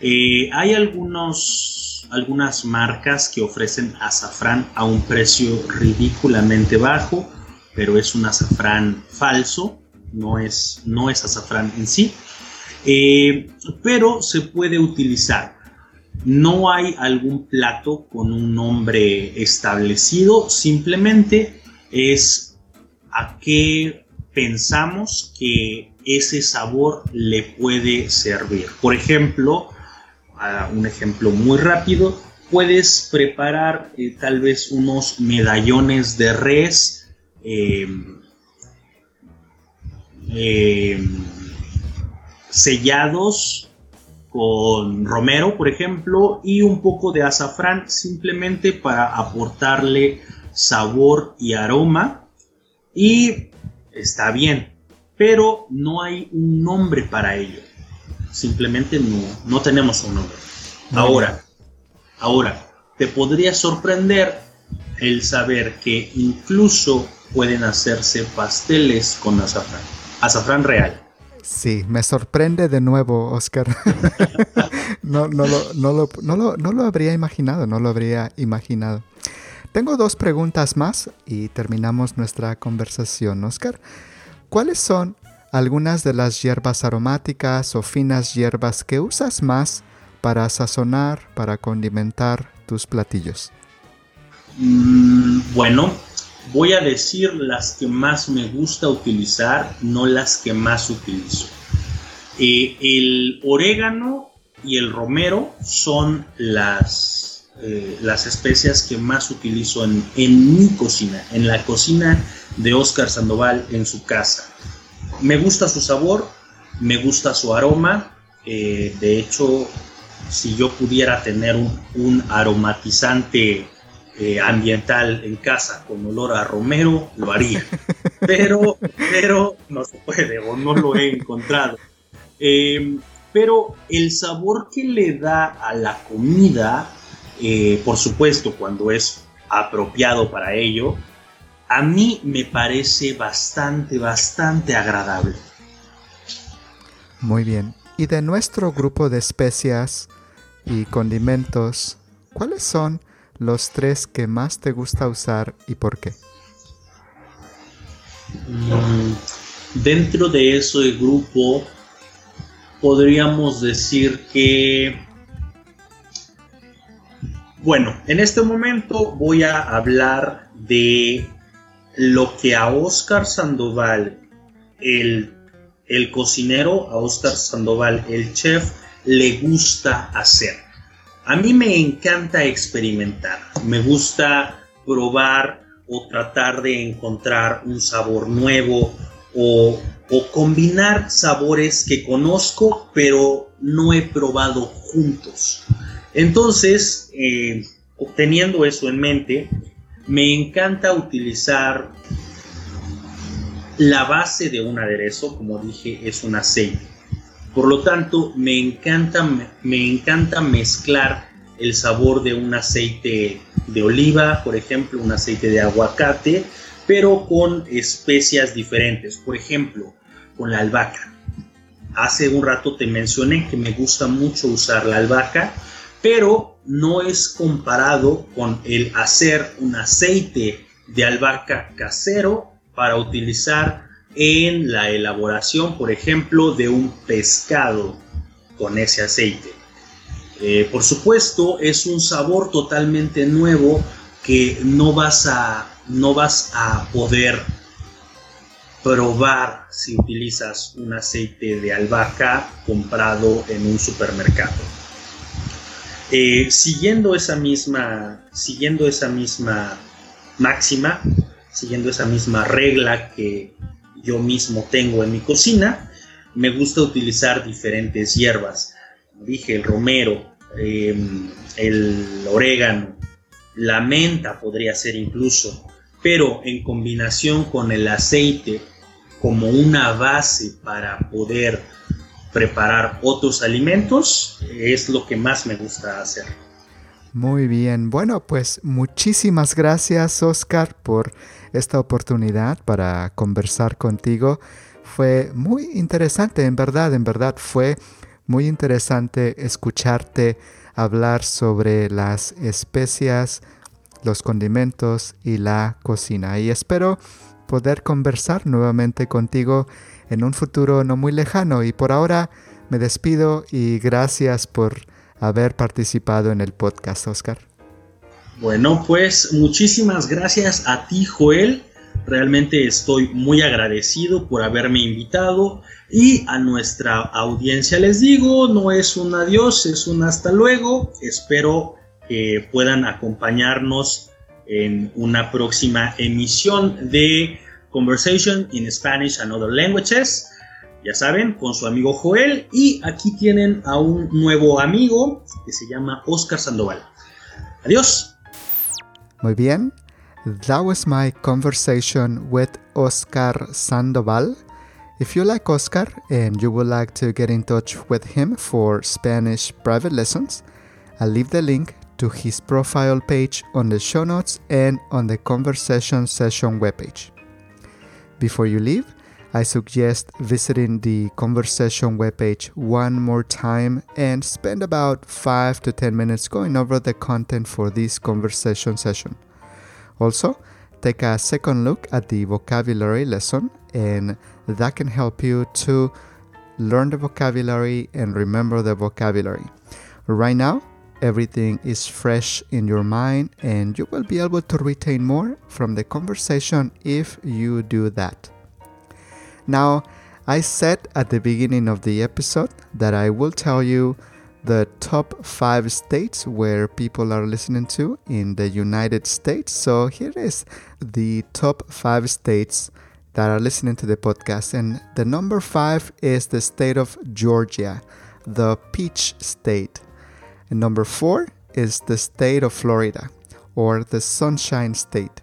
Speaker 1: Eh, hay algunos, algunas marcas que ofrecen azafrán a un precio ridículamente bajo, pero es un azafrán falso, no es, no es azafrán en sí, eh, pero se puede utilizar. No hay algún plato con un nombre establecido, simplemente es a qué pensamos que ese sabor le puede servir. Por ejemplo, un ejemplo muy rápido, puedes preparar eh, tal vez unos medallones de res em, em, sellados con romero, por ejemplo, y un poco de azafrán simplemente para aportarle sabor y aroma y está bien, pero no hay un nombre para ello. Simplemente no, no tenemos un nombre. Ahora, ahora, te podría sorprender el saber que incluso pueden hacerse pasteles con azafrán, azafrán real.
Speaker 3: Sí, me sorprende de nuevo, Oscar. no, no, lo, no, lo, no, lo, no lo habría imaginado, no lo habría imaginado. Tengo dos preguntas más y terminamos nuestra conversación, Oscar. ¿Cuáles son algunas de las hierbas aromáticas o finas hierbas que usas más para sazonar, para condimentar tus platillos?
Speaker 1: Mm, bueno, voy a decir las que más me gusta utilizar, no las que más utilizo. Eh, el orégano y el romero son las eh, las especias que más utilizo en, mi cocina, en la cocina de Oscar Sandoval en su casa. Me gusta su sabor, me gusta su aroma. Eh, de hecho, si yo pudiera tener un, aromatizante eh, ambiental en casa con olor a romero, lo haría. Pero, pero no se puede o no lo he encontrado. pero el sabor que le da a la comida eh, por supuesto cuando es apropiado para ello, a mí me parece bastante, bastante agradable.
Speaker 3: Muy bien. Y de nuestro grupo de especias y condimentos, ¿cuáles son los tres que más te gusta usar y por qué?
Speaker 1: Mm, dentro de ese grupo podríamos decir que bueno, en este momento voy a hablar de lo que a Oscar Sandoval, el, el cocinero, a Oscar Sandoval, el chef, le gusta hacer. A mí me encanta experimentar, me gusta probar o tratar de encontrar un sabor nuevo o, o, combinar sabores que conozco pero no he probado juntos. Entonces, eh, teniendo eso en mente, me encanta utilizar la base de un aderezo, como dije, es un aceite. Por lo tanto, me encanta, me encanta mezclar el sabor de un aceite de oliva, por ejemplo, un aceite de aguacate, pero con especias diferentes. Por ejemplo, con la albahaca. Hace un rato te mencioné que me gusta mucho usar la albahaca pero no es comparado con el hacer un aceite de albahaca casero para utilizar en la elaboración, por ejemplo, de un pescado con ese aceite. Eh, por supuesto, es un sabor totalmente nuevo que no vas a, no vas a poder probar si utilizas un aceite de albahaca comprado en un supermercado. Eh, siguiendo esa misma, siguiendo esa misma máxima, siguiendo esa misma regla que yo mismo tengo en mi cocina, me gusta utilizar diferentes hierbas. dije, el romero, em, el orégano, la menta podría ser incluso, pero en combinación con el aceite como una base para poder preparar otros alimentos es lo que más me gusta hacer.
Speaker 3: Muy bien, bueno pues muchísimas gracias Oscar por esta oportunidad para conversar contigo. Fue muy interesante, en verdad, en verdad fue muy interesante escucharte hablar sobre las especias, los condimentos y la cocina. Y espero poder conversar nuevamente contigo en un futuro no muy lejano. Y por ahora me despido y gracias por haber participado en el podcast, Oscar.
Speaker 1: Bueno, pues muchísimas gracias a ti, Joel. Realmente estoy muy agradecido por haberme invitado y a nuestra audiencia les digo, no es un adiós, es un hasta luego. Espero que puedan acompañarnos en una próxima emisión de Conversation in Spanish and Other Languages. Ya saben, con su amigo Joel. Y aquí tienen a un nuevo amigo que se llama Oscar Sandoval. Adiós.
Speaker 3: Muy bien. That was my conversation with Oscar Sandoval. If you like Oscar and you would like to get in touch with him for Spanish private lessons, I'll leave the link to his profile page on the show notes and on the conversation session webpage. Before you leave, I suggest visiting the conversation webpage one more time and spend about 5 to 10 minutes going over the content for this conversation session. Also, take a second look at the vocabulary lesson, and that can help you to learn the vocabulary and remember the vocabulary. Right now, everything is fresh in your mind, and you will be able to retain more from the conversation if you do that. Now, I said at the beginning of the episode that I will tell you the top five states where people are listening to in the United States. So here is the top five states that are listening to the podcast. And the number five is the state of Georgia, the Peach State. And number four is the state of Florida, or the Sunshine State.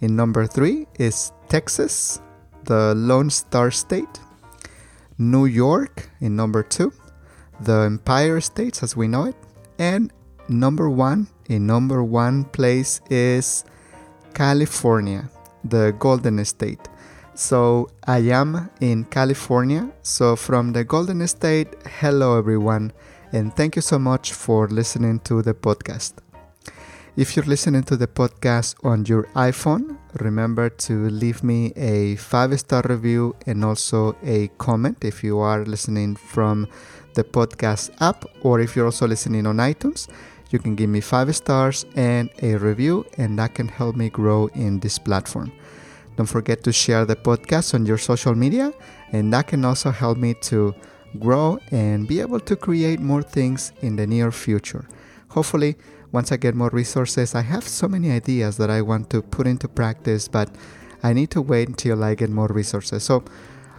Speaker 3: In number three is Texas, the Lone Star State, New York in number two, the Empire States as we know it, and number one in number one place is California, the Golden State. So I am in California. So from the Golden State, hello everyone, and thank you so much for listening to the podcast. If you're listening to the podcast on your iPhone, remember to leave me a five star review and also a comment if you are listening from the podcast app or if you're also listening on iTunes. You can give me five stars and a review, and that can help me grow in this platform. Don't forget to share the podcast on your social media, and that can also help me to grow and be able to create more things in the near future. Hopefully, once I get more resources, I have so many ideas that I want to put into practice, but I need to wait until I get more resources. So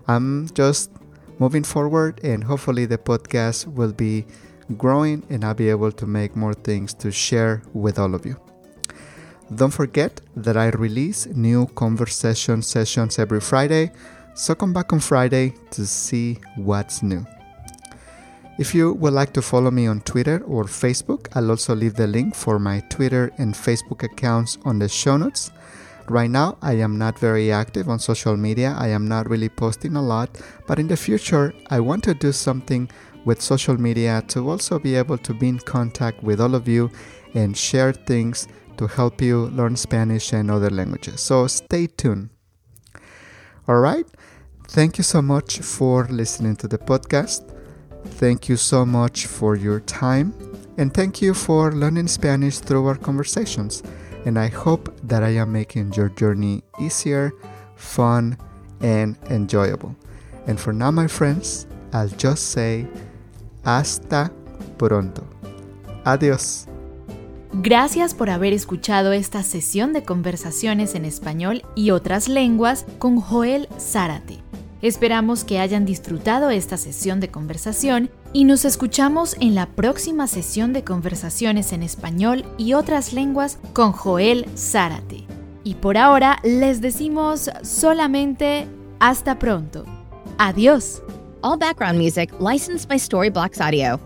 Speaker 3: I'm just moving forward, and hopefully, the podcast will be growing and I'll be able to make more things to share with all of you. Don't forget that I release new conversation sessions every Friday, so come back on Friday to see what's new. If you would like to follow me on Twitter or Facebook, I'll also leave the link for my Twitter and Facebook accounts on the show notes. Right now, I am not very active on social media. I am not really posting a lot, but in the future, I want to do something with social media to also be able to be in contact with all of you and share things to help you learn Spanish and other languages. So stay tuned. All right? Thank you so much for listening to the podcast. Thank you so much for your time. And thank you for learning Spanish through our conversations. And I hope that I am making your journey easier, fun, and enjoyable. And for now, my friends, I'll just say hasta pronto. Adiós.
Speaker 2: Gracias por haber escuchado esta sesión de conversaciones en español y otras lenguas con Joel Zárate. Esperamos que hayan disfrutado esta sesión de conversación y nos escuchamos en la próxima sesión de conversaciones en español y otras lenguas con Joel Zárate. Y por ahora les decimos solamente hasta pronto. Adiós.
Speaker 4: All background music licensed by Storyblocks Audio.